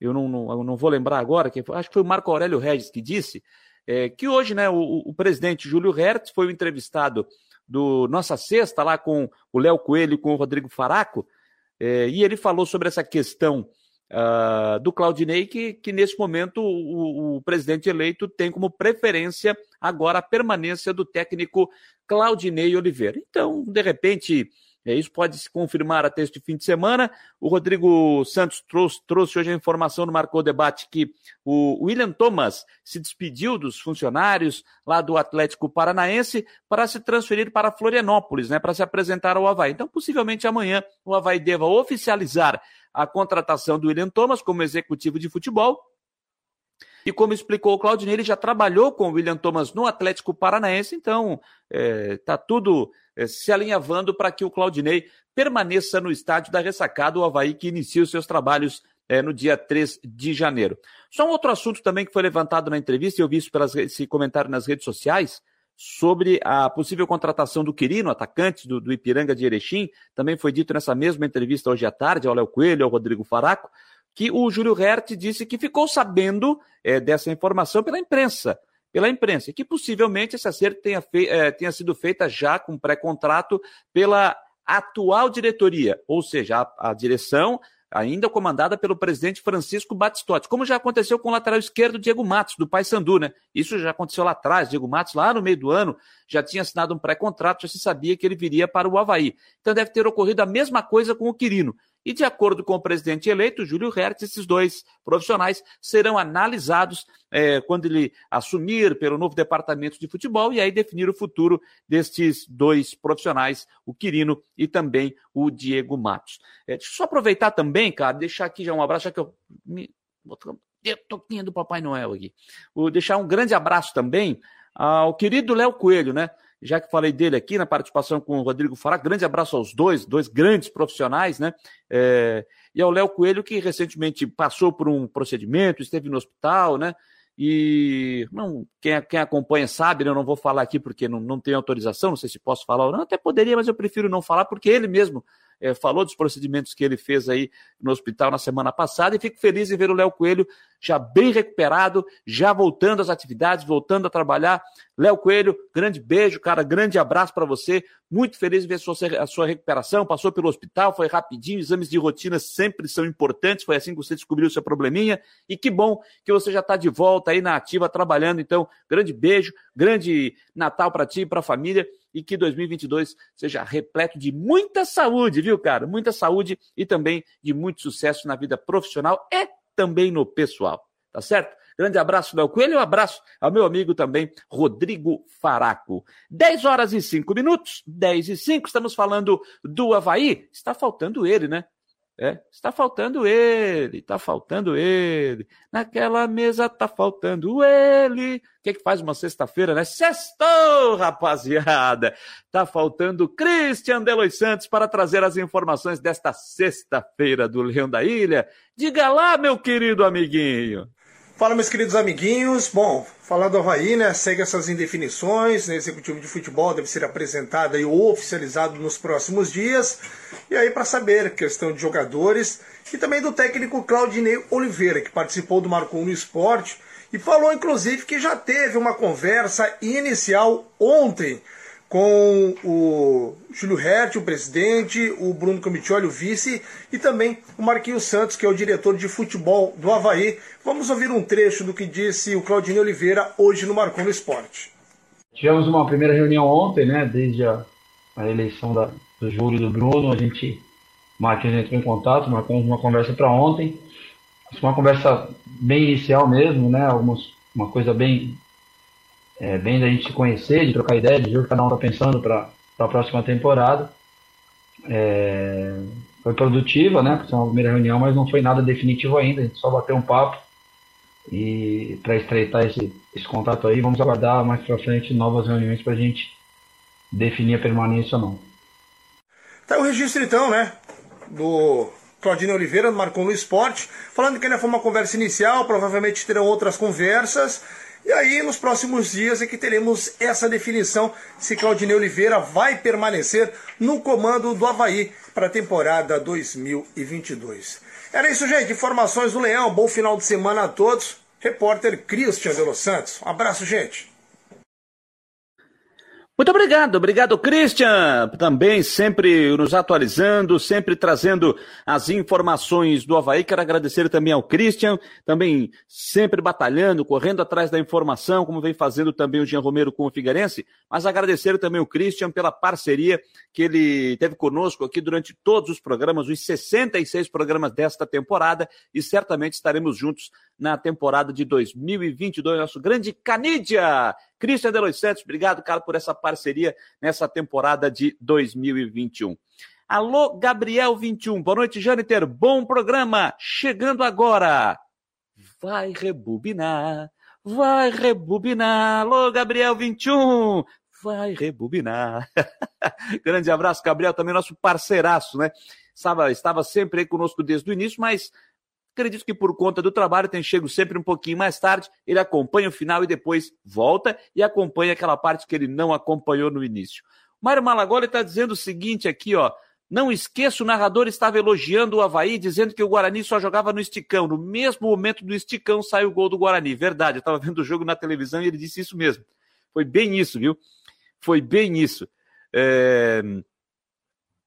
eu não, não, eu não vou lembrar agora, que acho que foi o Marco Aurélio Regis que disse, é, que hoje né, o, o presidente Júlio Hertz foi entrevistado do Nossa Sexta, lá com o Léo Coelho e com o Rodrigo Faraco, é, e ele falou sobre essa questão uh, do Claudinei, que, que nesse momento o, o, presidente eleito tem como preferência agora a permanência do técnico Claudinei Oliveira. Então, de repente, isso pode se confirmar até este fim de semana. O Rodrigo Santos trouxe, trouxe hoje a informação no Marcou Debate que o William Thomas se despediu dos funcionários lá do Atlético Paranaense para se transferir para Florianópolis, né, para se apresentar ao Havaí. Então, possivelmente amanhã o Havaí deva oficializar a contratação do William Thomas como executivo de futebol e como explicou o Claudinei, ele já trabalhou com o William Thomas no Atlético Paranaense, então está é, tudo é, se alinhavando para que o Claudinei permaneça no estádio da ressacada, o Havaí que inicia os seus trabalhos é, no dia 3 de janeiro. Só um outro assunto também que foi levantado na entrevista, e eu vi isso pelas, esse comentário nas redes sociais, sobre a possível contratação do Quirino, atacante do, do Ipiranga de Erechim, também foi dito nessa mesma entrevista hoje à tarde ao Léo Coelho, ao Rodrigo Faraco, que o Júlio Hertz disse que ficou sabendo é, dessa informação pela imprensa, pela imprensa, e que possivelmente esse acerto tenha, fei é, tenha sido feita já com pré-contrato pela atual diretoria, ou seja, a, a direção ainda comandada pelo presidente Francisco Batistotti, como já aconteceu com o lateral esquerdo Diego Matos, do Paysandu, né? Isso já aconteceu lá atrás, Diego Matos, lá no meio do ano, já tinha assinado um pré-contrato, já se sabia que ele viria para o Havaí. Então deve ter ocorrido a mesma coisa com o Quirino. E, de acordo com o presidente eleito, Júlio Hertz, esses dois profissionais serão analisados é, quando ele assumir pelo novo departamento de futebol e aí definir o futuro destes dois profissionais, o Quirino e também o Diego Matos. É, deixa eu só aproveitar também, cara, deixar aqui já um abraço, já que eu me. Toquinha do Papai Noel aqui. Vou deixar um grande abraço também ao querido Léo Coelho, né? Já que falei dele aqui na participação com o Rodrigo Fará, grande abraço aos dois, dois grandes profissionais, né? É, e ao Léo Coelho, que recentemente passou por um procedimento, esteve no hospital, né? E não, quem, quem acompanha sabe, né? eu não vou falar aqui porque não, não tenho autorização, não sei se posso falar ou não, até poderia, mas eu prefiro não falar porque ele mesmo é, falou dos procedimentos que ele fez aí no hospital na semana passada e fico feliz em ver o Léo Coelho já bem recuperado, já voltando às atividades, voltando a trabalhar. Léo Coelho, grande beijo, cara, grande abraço para você. Muito feliz em ver a sua, a sua recuperação. Passou pelo hospital, foi rapidinho. Exames de rotina sempre são importantes. Foi assim que você descobriu o seu probleminha. E que bom que você já está de volta aí na ativa, trabalhando. Então, grande beijo, grande Natal para ti e para a família e que 2022 seja repleto de muita saúde, viu, cara? Muita saúde e também de muito sucesso na vida profissional e também no pessoal, tá certo? Grande abraço, Léo Coelho, e um abraço ao meu amigo também, Rodrigo Faraco. 10 horas e 5 minutos, 10 e 5, estamos falando do Havaí. Está faltando ele, né? É, está faltando ele, está faltando ele. Naquela mesa está faltando ele. O que, é que faz uma sexta-feira, né? Sextou, rapaziada! Está faltando Christian Delois Santos para trazer as informações desta sexta-feira do Leão da Ilha. Diga lá, meu querido amiguinho. Fala, meus queridos amiguinhos. Bom, falar do Havaí, né? Segue essas indefinições. Né? Executivo de futebol deve ser apresentado e oficializado nos próximos dias. E aí, para saber, questão de jogadores e também do técnico Claudinei Oliveira, que participou do Marcou no Esporte e falou, inclusive, que já teve uma conversa inicial ontem com o Júlio Hertz, o presidente, o Bruno Comitioli, o vice, e também o Marquinhos Santos, que é o diretor de futebol do Havaí. Vamos ouvir um trecho do que disse o Claudinho Oliveira hoje no Marcou no Esporte. Tivemos uma primeira reunião ontem, né, desde a, a eleição da, do Júlio e do Bruno, a gente, o Marquinhos entrou em contato, marcamos uma conversa para ontem, uma conversa bem inicial mesmo, né, algumas, uma coisa bem é, bem da gente se conhecer, de trocar ideia, de ver o que cada um está pensando para a próxima temporada. É, foi produtiva, né? Foi uma primeira reunião, mas não foi nada definitivo ainda. A gente só bateu um papo e para estreitar esse, esse contato aí, vamos aguardar mais para frente novas reuniões para a gente definir a permanência ou não. Tá o registro então, né? Do Claudinho Oliveira, marcou no esporte, falando que ainda foi uma conversa inicial, provavelmente terão outras conversas. E aí, nos próximos dias é que teremos essa definição se Claudinei Oliveira vai permanecer no comando do Havaí para a temporada 2022. Era isso, gente. Informações do Leão. Bom final de semana a todos. Repórter Christian de Los Santos. Um abraço, gente. Muito obrigado, obrigado, Christian. Também sempre nos atualizando, sempre trazendo as informações do Havaí. Quero agradecer também ao Christian, também sempre batalhando, correndo atrás da informação, como vem fazendo também o Jean Romero com o Figueirense. Mas agradecer também o Christian pela parceria que ele teve conosco aqui durante todos os programas, os 66 programas desta temporada, e certamente estaremos juntos na temporada de 2022. Nosso grande Canídia Cristian Delois Santos, obrigado, cara, por essa parceria nessa temporada de 2021. Alô, Gabriel 21. Boa noite, Jâniter. Bom programa. Chegando agora. Vai rebobinar. Vai rebobinar. Alô, Gabriel 21. Vai rebobinar. Grande abraço, Gabriel, também nosso parceiraço, né? Estava, estava sempre aí conosco desde o início, mas Acredito que por conta do trabalho tem chego sempre um pouquinho mais tarde, ele acompanha o final e depois volta e acompanha aquela parte que ele não acompanhou no início. Mário Malagoli está dizendo o seguinte aqui, ó. Não esqueça, o narrador estava elogiando o Havaí, dizendo que o Guarani só jogava no esticão. No mesmo momento do esticão saiu o gol do Guarani. Verdade, eu estava vendo o jogo na televisão e ele disse isso mesmo. Foi bem isso, viu? Foi bem isso. É...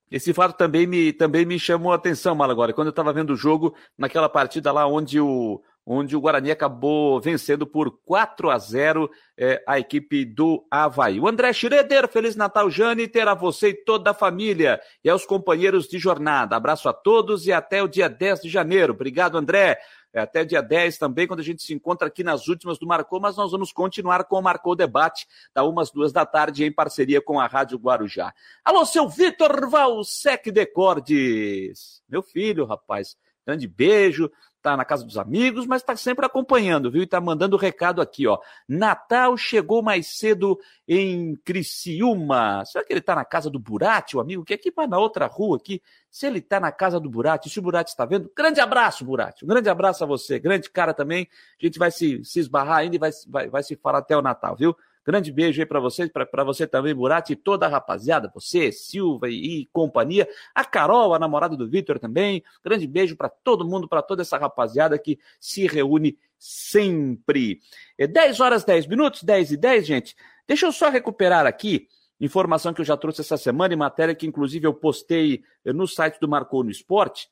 Esse fato também me, também me chamou a atenção, Malagora, quando eu estava vendo o jogo, naquela partida lá onde o, onde o Guarani acabou vencendo por 4 a 0 é, a equipe do Havaí. O André Schroeder, Feliz Natal, Jane, terá você e toda a família e aos companheiros de jornada. Abraço a todos e até o dia 10 de janeiro. Obrigado, André. É, até dia 10 também, quando a gente se encontra aqui nas últimas do Marcou, mas nós vamos continuar com o Marcou Debate, da umas duas da tarde, em parceria com a Rádio Guarujá. Alô, seu Vitor Valsec Decordes. Meu filho, rapaz. Grande beijo tá na casa dos amigos, mas está sempre acompanhando, viu? E tá mandando recado aqui, ó. Natal chegou mais cedo em Criciúma. Será que ele tá na casa do Burati, o amigo? Que é aqui na outra rua aqui. Se ele tá na casa do Burati, se o Burati está vendo, grande abraço, Burati. Um grande abraço a você. Grande cara também. A gente vai se, se esbarrar ainda e vai, vai, vai se falar até o Natal, viu? Grande beijo aí para vocês, para você também, Burati, e toda a rapaziada, você, Silva e, e companhia, a Carol, a namorada do Vitor também. Grande beijo para todo mundo, para toda essa rapaziada que se reúne sempre. É 10 horas 10 minutos, 10 e 10, gente. Deixa eu só recuperar aqui informação que eu já trouxe essa semana, em matéria que inclusive eu postei no site do Marcou no Esporte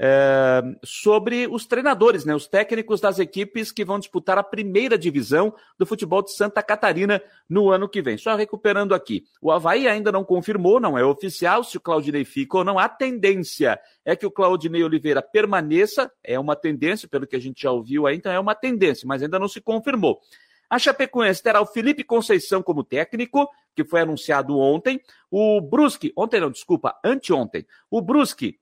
é, sobre os treinadores, né, os técnicos das equipes que vão disputar a primeira divisão do futebol de Santa Catarina no ano que vem. Só recuperando aqui. O Havaí ainda não confirmou, não é oficial, se o Claudinei fica ou não. A tendência é que o Claudinei Oliveira permaneça, é uma tendência, pelo que a gente já ouviu aí, então é uma tendência, mas ainda não se confirmou. A Chapecoense terá o Felipe Conceição como técnico, que foi anunciado ontem. O Brusque, ontem não, desculpa, anteontem. O Brusque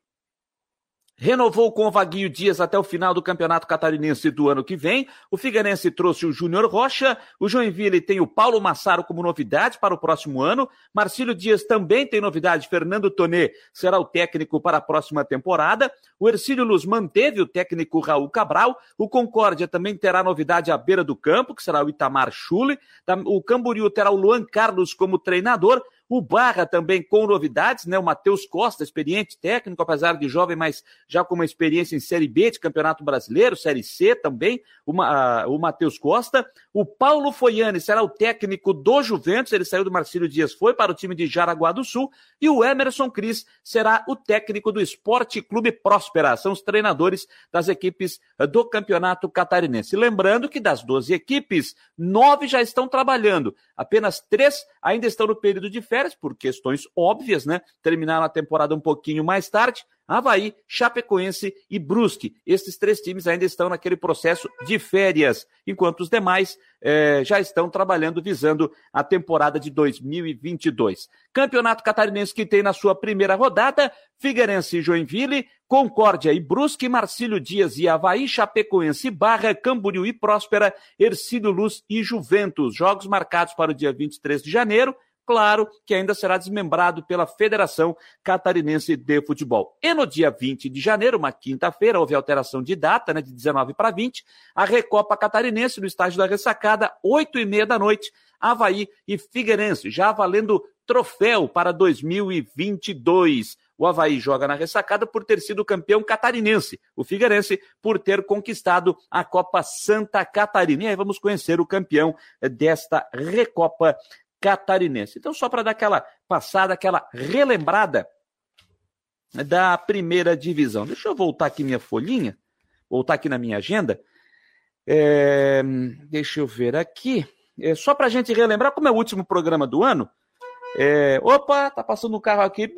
renovou com o Vaguinho Dias até o final do Campeonato Catarinense do ano que vem. O Figueirense trouxe o Júnior Rocha. O Joinville tem o Paulo Massaro como novidade para o próximo ano. Marcílio Dias também tem novidade. Fernando Tonê será o técnico para a próxima temporada. O Ercílio Luz manteve o técnico Raul Cabral. O Concórdia também terá novidade à beira do campo, que será o Itamar Chule. O Camboriú terá o Luan Carlos como treinador. O Barra também com novidades, né? O Matheus Costa, experiente técnico, apesar de jovem, mas já com uma experiência em Série B de Campeonato Brasileiro, Série C também, uma, o Matheus Costa. O Paulo Foiane será o técnico do Juventus, ele saiu do Marcílio Dias, foi para o time de Jaraguá do Sul. E o Emerson Cris será o técnico do Esporte Clube Próspera, são os treinadores das equipes do Campeonato Catarinense. Lembrando que das 12 equipes, nove já estão trabalhando, apenas três ainda estão no período de férias férias, por questões óbvias, né? Terminaram a temporada um pouquinho mais tarde. Havaí, Chapecoense e Brusque. Esses três times ainda estão naquele processo de férias, enquanto os demais eh, já estão trabalhando visando a temporada de 2022. Campeonato Catarinense que tem na sua primeira rodada Figueirense e Joinville, Concórdia e Brusque, Marcílio Dias e Havaí, Chapecoense, Barra, Camboriú e Próspera, Ercílio Luz e Juventus. Jogos marcados para o dia 23 de janeiro claro que ainda será desmembrado pela Federação Catarinense de Futebol. E no dia 20 de janeiro, uma quinta-feira, houve alteração de data, né, de 19 para 20, a Recopa Catarinense no estádio da Ressacada, 8 e meia da noite, Havaí e Figueirense, já valendo troféu para 2022. O Havaí joga na ressacada por ter sido campeão catarinense. O Figueirense por ter conquistado a Copa Santa Catarina. E aí vamos conhecer o campeão desta Recopa catarinense. Então, só para dar aquela passada, aquela relembrada da primeira divisão. Deixa eu voltar aqui minha folhinha, voltar aqui na minha agenda. É, deixa eu ver aqui. É, só para a gente relembrar, como é o último programa do ano, é, opa, tá passando um carro aqui,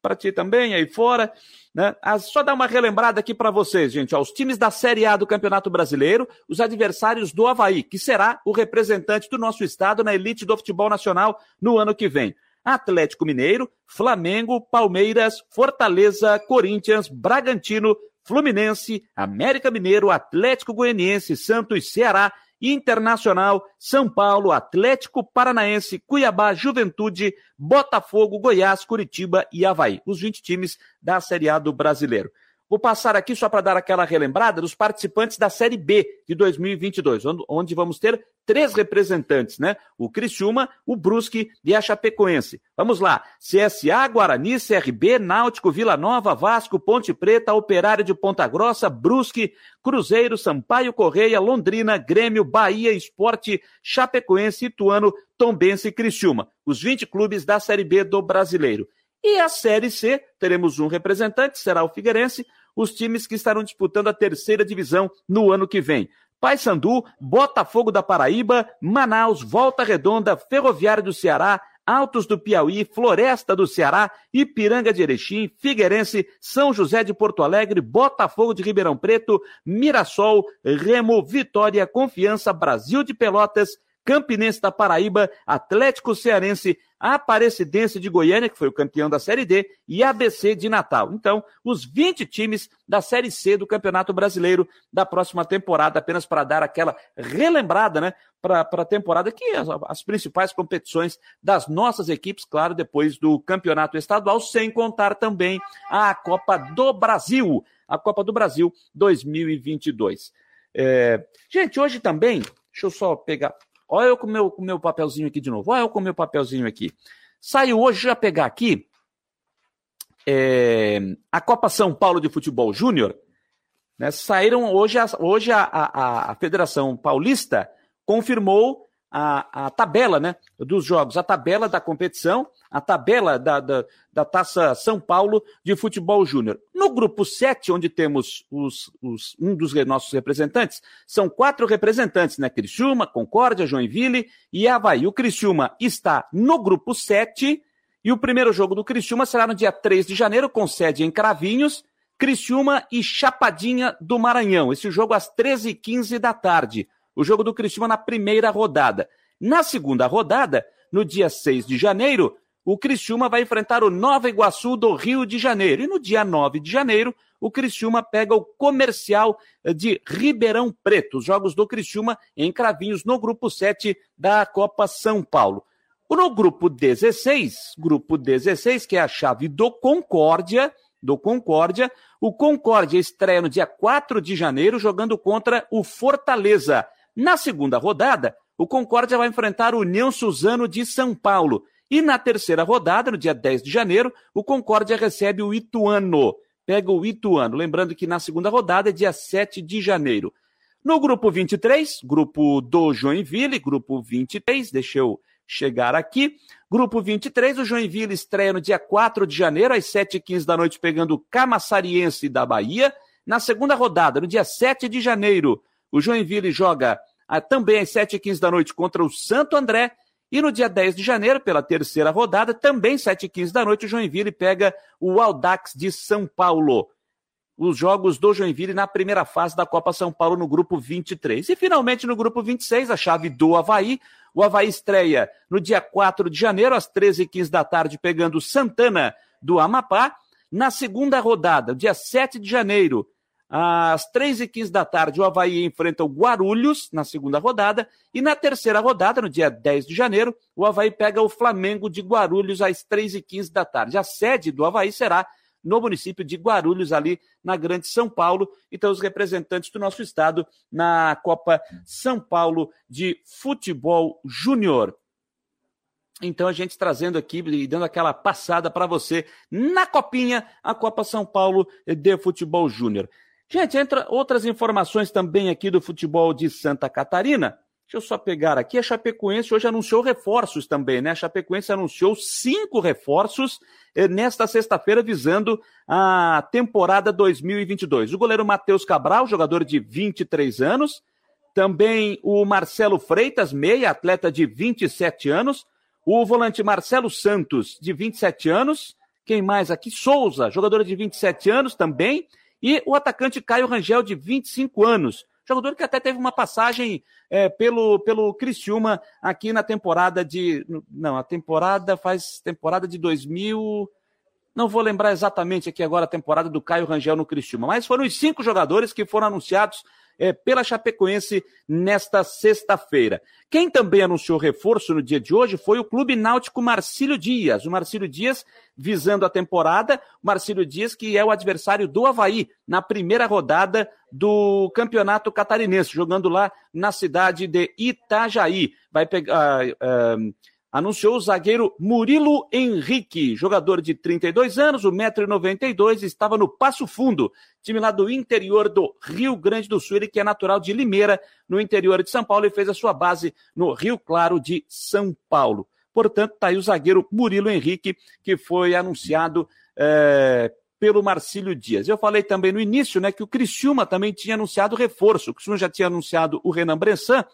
para ti também, aí fora. Né? Ah, só dar uma relembrada aqui para vocês, gente. Ó, os times da Série A do Campeonato Brasileiro, os adversários do Havaí, que será o representante do nosso estado na elite do futebol nacional no ano que vem. Atlético Mineiro, Flamengo, Palmeiras, Fortaleza, Corinthians, Bragantino, Fluminense, América Mineiro, Atlético Goianiense, Santos, Ceará Internacional, São Paulo, Atlético Paranaense, Cuiabá, Juventude, Botafogo, Goiás, Curitiba e Havaí. Os 20 times da Série A do Brasileiro. Vou passar aqui só para dar aquela relembrada dos participantes da Série B de 2022, onde vamos ter três representantes, né? O Criciúma, o Brusque e a Chapecoense. Vamos lá. CSA, Guarani, CRB, Náutico, Vila Nova, Vasco, Ponte Preta, Operário de Ponta Grossa, Brusque, Cruzeiro, Sampaio Correia, Londrina, Grêmio, Bahia, Esporte, Chapecoense, Ituano, Tombense e Criciúma. Os 20 clubes da Série B do Brasileiro. E a Série C, teremos um representante, será o Figueirense, os times que estarão disputando a terceira divisão no ano que vem. Paysandu, Botafogo da Paraíba, Manaus, Volta Redonda, Ferroviário do Ceará, Altos do Piauí, Floresta do Ceará, Ipiranga de Erechim, Figueirense, São José de Porto Alegre, Botafogo de Ribeirão Preto, Mirassol, Remo, Vitória, Confiança, Brasil de Pelotas, Campinense da Paraíba, Atlético Cearense, Aparecidense de Goiânia, que foi o campeão da Série D, e ABC de Natal. Então, os 20 times da Série C do Campeonato Brasileiro da próxima temporada, apenas para dar aquela relembrada, né, para a temporada, que as, as principais competições das nossas equipes, claro, depois do Campeonato Estadual, sem contar também a Copa do Brasil, a Copa do Brasil 2022. É... Gente, hoje também, deixa eu só pegar Olha eu com o meu, com meu papelzinho aqui de novo. Olha eu com o meu papelzinho aqui. Saiu hoje, já pegar aqui, é, a Copa São Paulo de Futebol Júnior. Né, saíram hoje, hoje a, a, a Federação Paulista confirmou a, a tabela né, dos jogos, a tabela da competição, a tabela da, da, da Taça São Paulo de Futebol Júnior. No grupo 7, onde temos os, os, um dos nossos representantes, são quatro representantes, né? Criciúma, Concórdia, Joinville e Havaí. O Criciúma está no grupo 7 e o primeiro jogo do Criciúma será no dia 3 de janeiro, com sede em Cravinhos, Criciúma e Chapadinha do Maranhão. Esse jogo às 13h15 da tarde o jogo do Criciúma na primeira rodada. Na segunda rodada, no dia 6 de janeiro, o Criciúma vai enfrentar o Nova Iguaçu do Rio de Janeiro. E no dia 9 de janeiro, o Criciúma pega o Comercial de Ribeirão Preto. Os jogos do Criciúma em Cravinhos no grupo 7 da Copa São Paulo. No grupo 16, grupo 16, que é a chave do Concórdia, do Concórdia, o Concórdia estreia no dia 4 de janeiro jogando contra o Fortaleza. Na segunda rodada, o Concórdia vai enfrentar o União Suzano de São Paulo. E na terceira rodada, no dia 10 de janeiro, o Concórdia recebe o Ituano. Pega o Ituano. Lembrando que na segunda rodada é dia 7 de janeiro. No grupo 23, grupo do Joinville, grupo 23, deixa eu chegar aqui. Grupo 23, o Joinville estreia no dia 4 de janeiro, às 7h15 da noite, pegando o Camassariense da Bahia. Na segunda rodada, no dia 7 de janeiro, o Joinville joga também às 7h15 da noite contra o Santo André. E no dia 10 de janeiro, pela terceira rodada, também 7h15 da noite, o Joinville pega o Aldax de São Paulo. Os jogos do Joinville na primeira fase da Copa São Paulo no grupo 23. E finalmente no grupo 26, a chave do Havaí. O Havaí estreia no dia 4 de janeiro, às 13h15 da tarde, pegando Santana do Amapá. Na segunda rodada, dia 7 de janeiro, às 3h15 da tarde, o Havaí enfrenta o Guarulhos na segunda rodada. E na terceira rodada, no dia 10 de janeiro, o Havaí pega o Flamengo de Guarulhos às 3h15 da tarde. A sede do Havaí será no município de Guarulhos, ali na Grande São Paulo. Então, os representantes do nosso estado na Copa São Paulo de Futebol Júnior. Então a gente trazendo aqui e dando aquela passada para você na copinha, a Copa São Paulo de Futebol Júnior. Gente, entra outras informações também aqui do futebol de Santa Catarina. Deixa eu só pegar aqui. A Chapecoense hoje anunciou reforços também, né? A Chapecoense anunciou cinco reforços eh, nesta sexta-feira, visando a temporada 2022. O goleiro Matheus Cabral, jogador de 23 anos. Também o Marcelo Freitas, meia, atleta de 27 anos. O volante Marcelo Santos, de 27 anos. Quem mais aqui? Souza, jogador de 27 anos também. E o atacante Caio Rangel, de 25 anos. Jogador que até teve uma passagem é, pelo, pelo Criciúma aqui na temporada de. Não, a temporada faz temporada de 2000. Não vou lembrar exatamente aqui agora a temporada do Caio Rangel no Criciúma, mas foram os cinco jogadores que foram anunciados é, pela Chapecoense nesta sexta-feira. Quem também anunciou reforço no dia de hoje foi o Clube Náutico Marcílio Dias. O Marcílio Dias visando a temporada, o Marcílio Dias que é o adversário do Havaí na primeira rodada do Campeonato Catarinense, jogando lá na cidade de Itajaí. Vai pegar. Uh, anunciou o zagueiro Murilo Henrique, jogador de 32 anos, 1,92m, estava no Passo Fundo, time lá do interior do Rio Grande do Sul, ele que é natural de Limeira, no interior de São Paulo, e fez a sua base no Rio Claro de São Paulo. Portanto, está aí o zagueiro Murilo Henrique, que foi anunciado é, pelo Marcílio Dias. Eu falei também no início né, que o Criciúma também tinha anunciado reforço. O Criciúma já tinha anunciado o Renan Bressan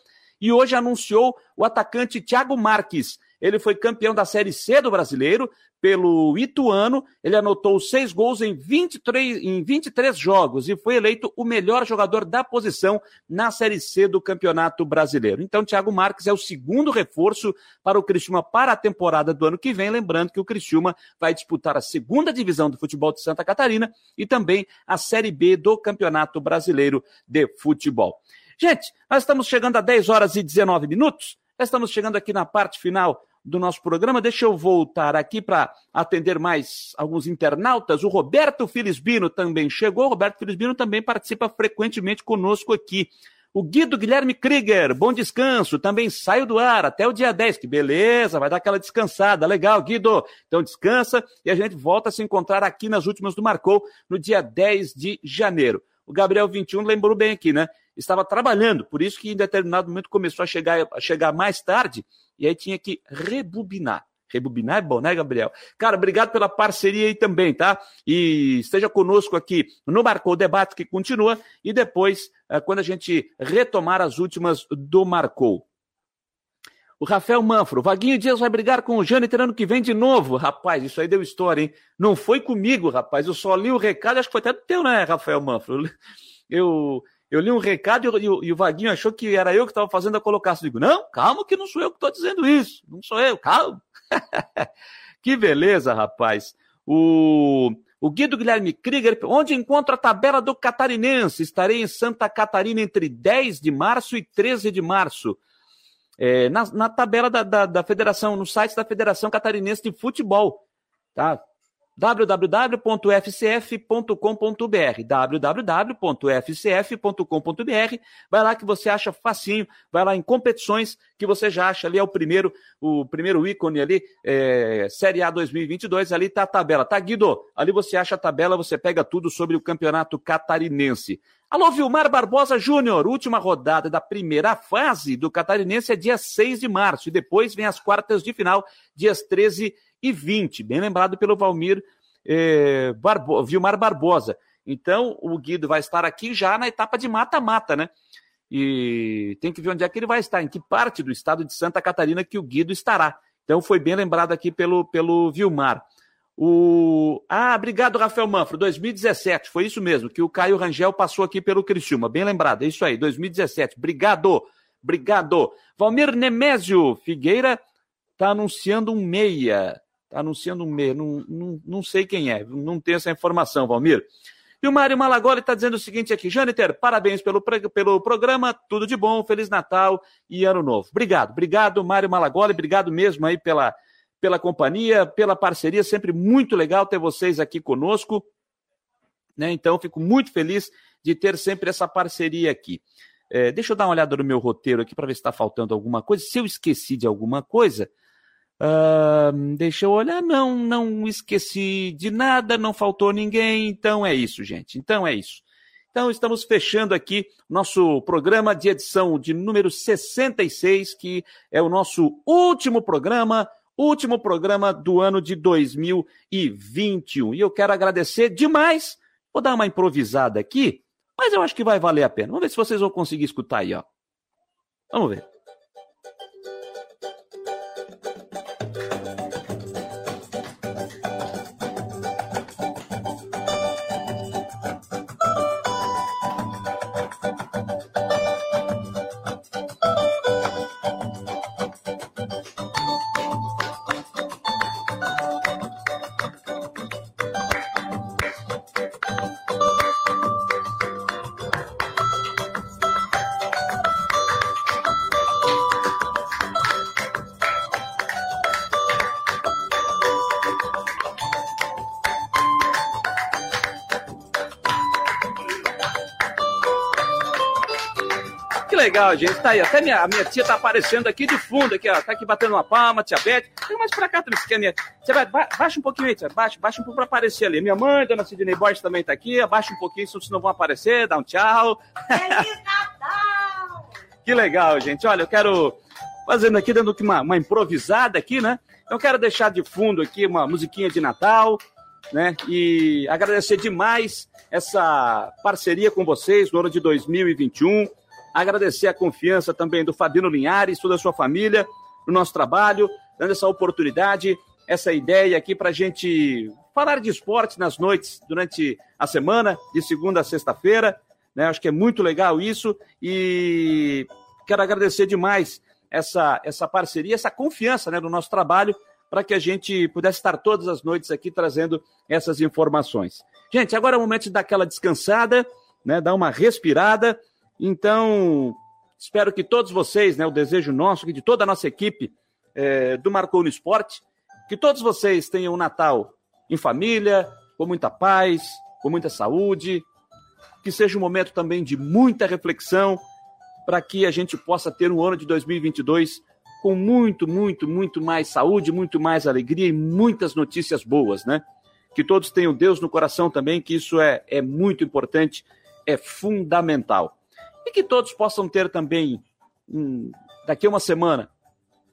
e hoje anunciou o atacante Thiago Marques. Ele foi campeão da Série C do Brasileiro pelo Ituano. Ele anotou seis gols em 23, em 23 jogos e foi eleito o melhor jogador da posição na Série C do Campeonato Brasileiro. Então, Thiago Marques é o segundo reforço para o Criciúma para a temporada do ano que vem. Lembrando que o Criciúma vai disputar a segunda divisão do futebol de Santa Catarina e também a Série B do Campeonato Brasileiro de Futebol. Gente, nós estamos chegando a 10 horas e 19 minutos. Estamos chegando aqui na parte final do nosso programa. Deixa eu voltar aqui para atender mais alguns internautas. O Roberto Filisbino também chegou. O Roberto Filisbino também participa frequentemente conosco aqui. O Guido Guilherme Krieger, bom descanso, também saio do ar até o dia 10, que beleza, vai dar aquela descansada, legal, Guido. Então descansa e a gente volta a se encontrar aqui nas últimas do Marcou no dia 10 de janeiro. O Gabriel 21 lembrou bem aqui, né? Estava trabalhando, por isso que em determinado momento começou a chegar, a chegar mais tarde, e aí tinha que rebobinar. Rebobinar é bom, né, Gabriel? Cara, obrigado pela parceria aí também, tá? E esteja conosco aqui no Marcou Debate, que continua, e depois, eh, quando a gente retomar as últimas do Marcou. O Rafael Manfro, Vaguinho Dias vai brigar com o Jâniter ano que vem de novo. Rapaz, isso aí deu história, hein? Não foi comigo, rapaz. Eu só li o recado, acho que foi até do teu, né, Rafael Manfro? Eu, eu li um recado e o, e o Vaguinho achou que era eu que estava fazendo a colocação. Eu digo, não, calma que não sou eu que estou dizendo isso. Não sou eu, calma. que beleza, rapaz. O O Guido Guilherme Krieger, onde encontro a tabela do Catarinense? Estarei em Santa Catarina entre 10 de março e 13 de março. É, na, na, tabela da, da, da, Federação, no site da Federação Catarinense de Futebol. Tá? www.fcf.com.br www.fcf.com.br vai lá que você acha facinho, vai lá em competições que você já acha ali é o primeiro o primeiro ícone ali, é, Série A 2022, ali tá a tabela, tá Guido? Ali você acha a tabela, você pega tudo sobre o Campeonato Catarinense. Alô, Vilmar Barbosa Júnior, última rodada da primeira fase do Catarinense é dia 6 de março e depois vem as quartas de final, dias 13 e 20. Bem lembrado pelo Valmir eh, Barbo, Vilmar Barbosa. Então, o Guido vai estar aqui já na etapa de mata-mata, né? E tem que ver onde é que ele vai estar, em que parte do estado de Santa Catarina que o Guido estará. Então, foi bem lembrado aqui pelo, pelo Vilmar. O... Ah, obrigado, Rafael Manfro. 2017, foi isso mesmo, que o Caio Rangel passou aqui pelo Criciúma. Bem lembrado, é isso aí, 2017. Obrigado, obrigado. Valmir Nemésio Figueira está anunciando um meia. Anunciando um meia. Não, não, não sei quem é, não tenho essa informação, Valmir. E o Mário Malagoli está dizendo o seguinte aqui: Jâniter, parabéns pelo, pelo programa, tudo de bom, Feliz Natal e Ano Novo. Obrigado, obrigado, Mário Malagoli, obrigado mesmo aí pela, pela companhia, pela parceria, sempre muito legal ter vocês aqui conosco. Né? Então, fico muito feliz de ter sempre essa parceria aqui. É, deixa eu dar uma olhada no meu roteiro aqui para ver se está faltando alguma coisa. Se eu esqueci de alguma coisa, Uh, deixa eu olhar, não, não esqueci de nada, não faltou ninguém, então é isso, gente. Então é isso. Então estamos fechando aqui nosso programa de edição de número 66, que é o nosso último programa, último programa do ano de 2021. E eu quero agradecer demais. Vou dar uma improvisada aqui, mas eu acho que vai valer a pena. Vamos ver se vocês vão conseguir escutar aí, ó. Vamos ver. Legal, gente. Tá aí. Até minha, a minha tia tá aparecendo aqui de fundo, aqui, ó. Tá aqui batendo uma palma, tia Beth. Tem mais pra cá, Trisquinha, minha. Você vai, baixa um pouquinho aí, tia. Baixa, baixa um pouco pra aparecer ali. Minha mãe, dona Sidney Borges também tá aqui. Abaixa um pouquinho, senão não vão aparecer. Dá um tchau. Feliz Natal! que legal, gente. Olha, eu quero. Fazendo aqui, dando uma, uma improvisada aqui, né? Eu quero deixar de fundo aqui uma musiquinha de Natal, né? E agradecer demais essa parceria com vocês no ano de 2021. Agradecer a confiança também do Fabino Linhares, toda a sua família, no nosso trabalho, dando essa oportunidade, essa ideia aqui para a gente falar de esporte nas noites durante a semana, de segunda a sexta-feira. Né? Acho que é muito legal isso e quero agradecer demais essa, essa parceria, essa confiança né, no nosso trabalho para que a gente pudesse estar todas as noites aqui trazendo essas informações. Gente, agora é o momento de dar aquela descansada, né, dar uma respirada então, espero que todos vocês, né, o desejo nosso, de toda a nossa equipe é, do Marcou no Esporte, que todos vocês tenham um Natal em família, com muita paz, com muita saúde, que seja um momento também de muita reflexão, para que a gente possa ter um ano de 2022 com muito, muito, muito mais saúde, muito mais alegria e muitas notícias boas, né? Que todos tenham Deus no coração também, que isso é, é muito importante, é fundamental e que todos possam ter também, um, daqui a uma semana,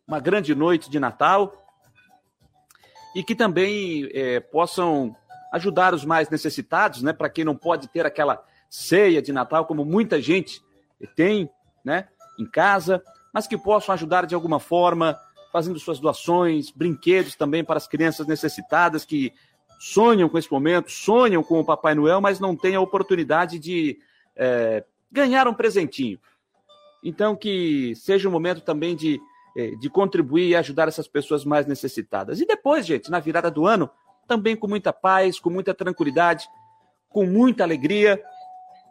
uma grande noite de Natal e que também é, possam ajudar os mais necessitados, né? Para quem não pode ter aquela ceia de Natal, como muita gente tem, né? Em casa, mas que possam ajudar de alguma forma, fazendo suas doações, brinquedos também para as crianças necessitadas que sonham com esse momento, sonham com o Papai Noel, mas não têm a oportunidade de é, ganhar um presentinho. Então, que seja um momento também de, eh, de contribuir e ajudar essas pessoas mais necessitadas. E depois, gente, na virada do ano, também com muita paz, com muita tranquilidade, com muita alegria,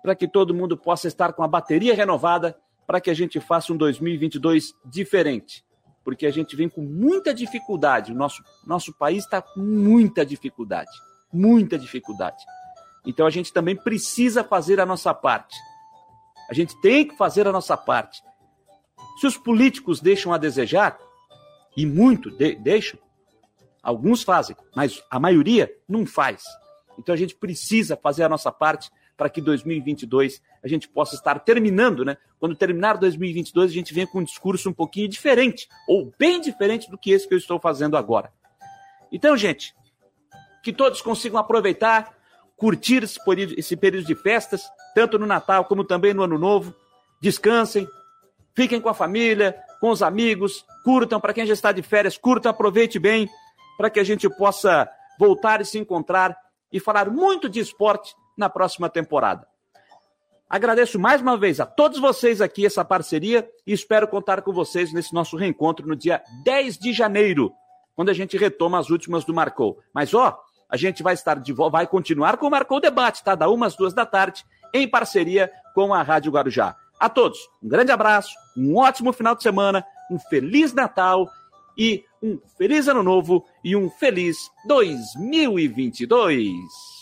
para que todo mundo possa estar com a bateria renovada, para que a gente faça um 2022 diferente. Porque a gente vem com muita dificuldade, o nosso, nosso país está com muita dificuldade, muita dificuldade. Então a gente também precisa fazer a nossa parte. A gente tem que fazer a nossa parte. Se os políticos deixam a desejar, e muito de deixam, alguns fazem, mas a maioria não faz. Então a gente precisa fazer a nossa parte para que 2022 a gente possa estar terminando, né? Quando terminar 2022, a gente vem com um discurso um pouquinho diferente, ou bem diferente do que esse que eu estou fazendo agora. Então, gente, que todos consigam aproveitar, curtir esse período, esse período de festas, tanto no Natal como também no Ano Novo. Descansem, fiquem com a família, com os amigos, curtam, para quem já está de férias, curtam, aproveite bem, para que a gente possa voltar e se encontrar e falar muito de esporte na próxima temporada. Agradeço mais uma vez a todos vocês aqui essa parceria e espero contar com vocês nesse nosso reencontro no dia 10 de janeiro, quando a gente retoma as últimas do Marcou. Mas ó, a gente vai estar de vai continuar com o Marcou Debate, tá? Da umas duas da tarde, em parceria com a Rádio Guarujá. A todos, um grande abraço, um ótimo final de semana, um feliz Natal e um feliz ano novo e um feliz 2022.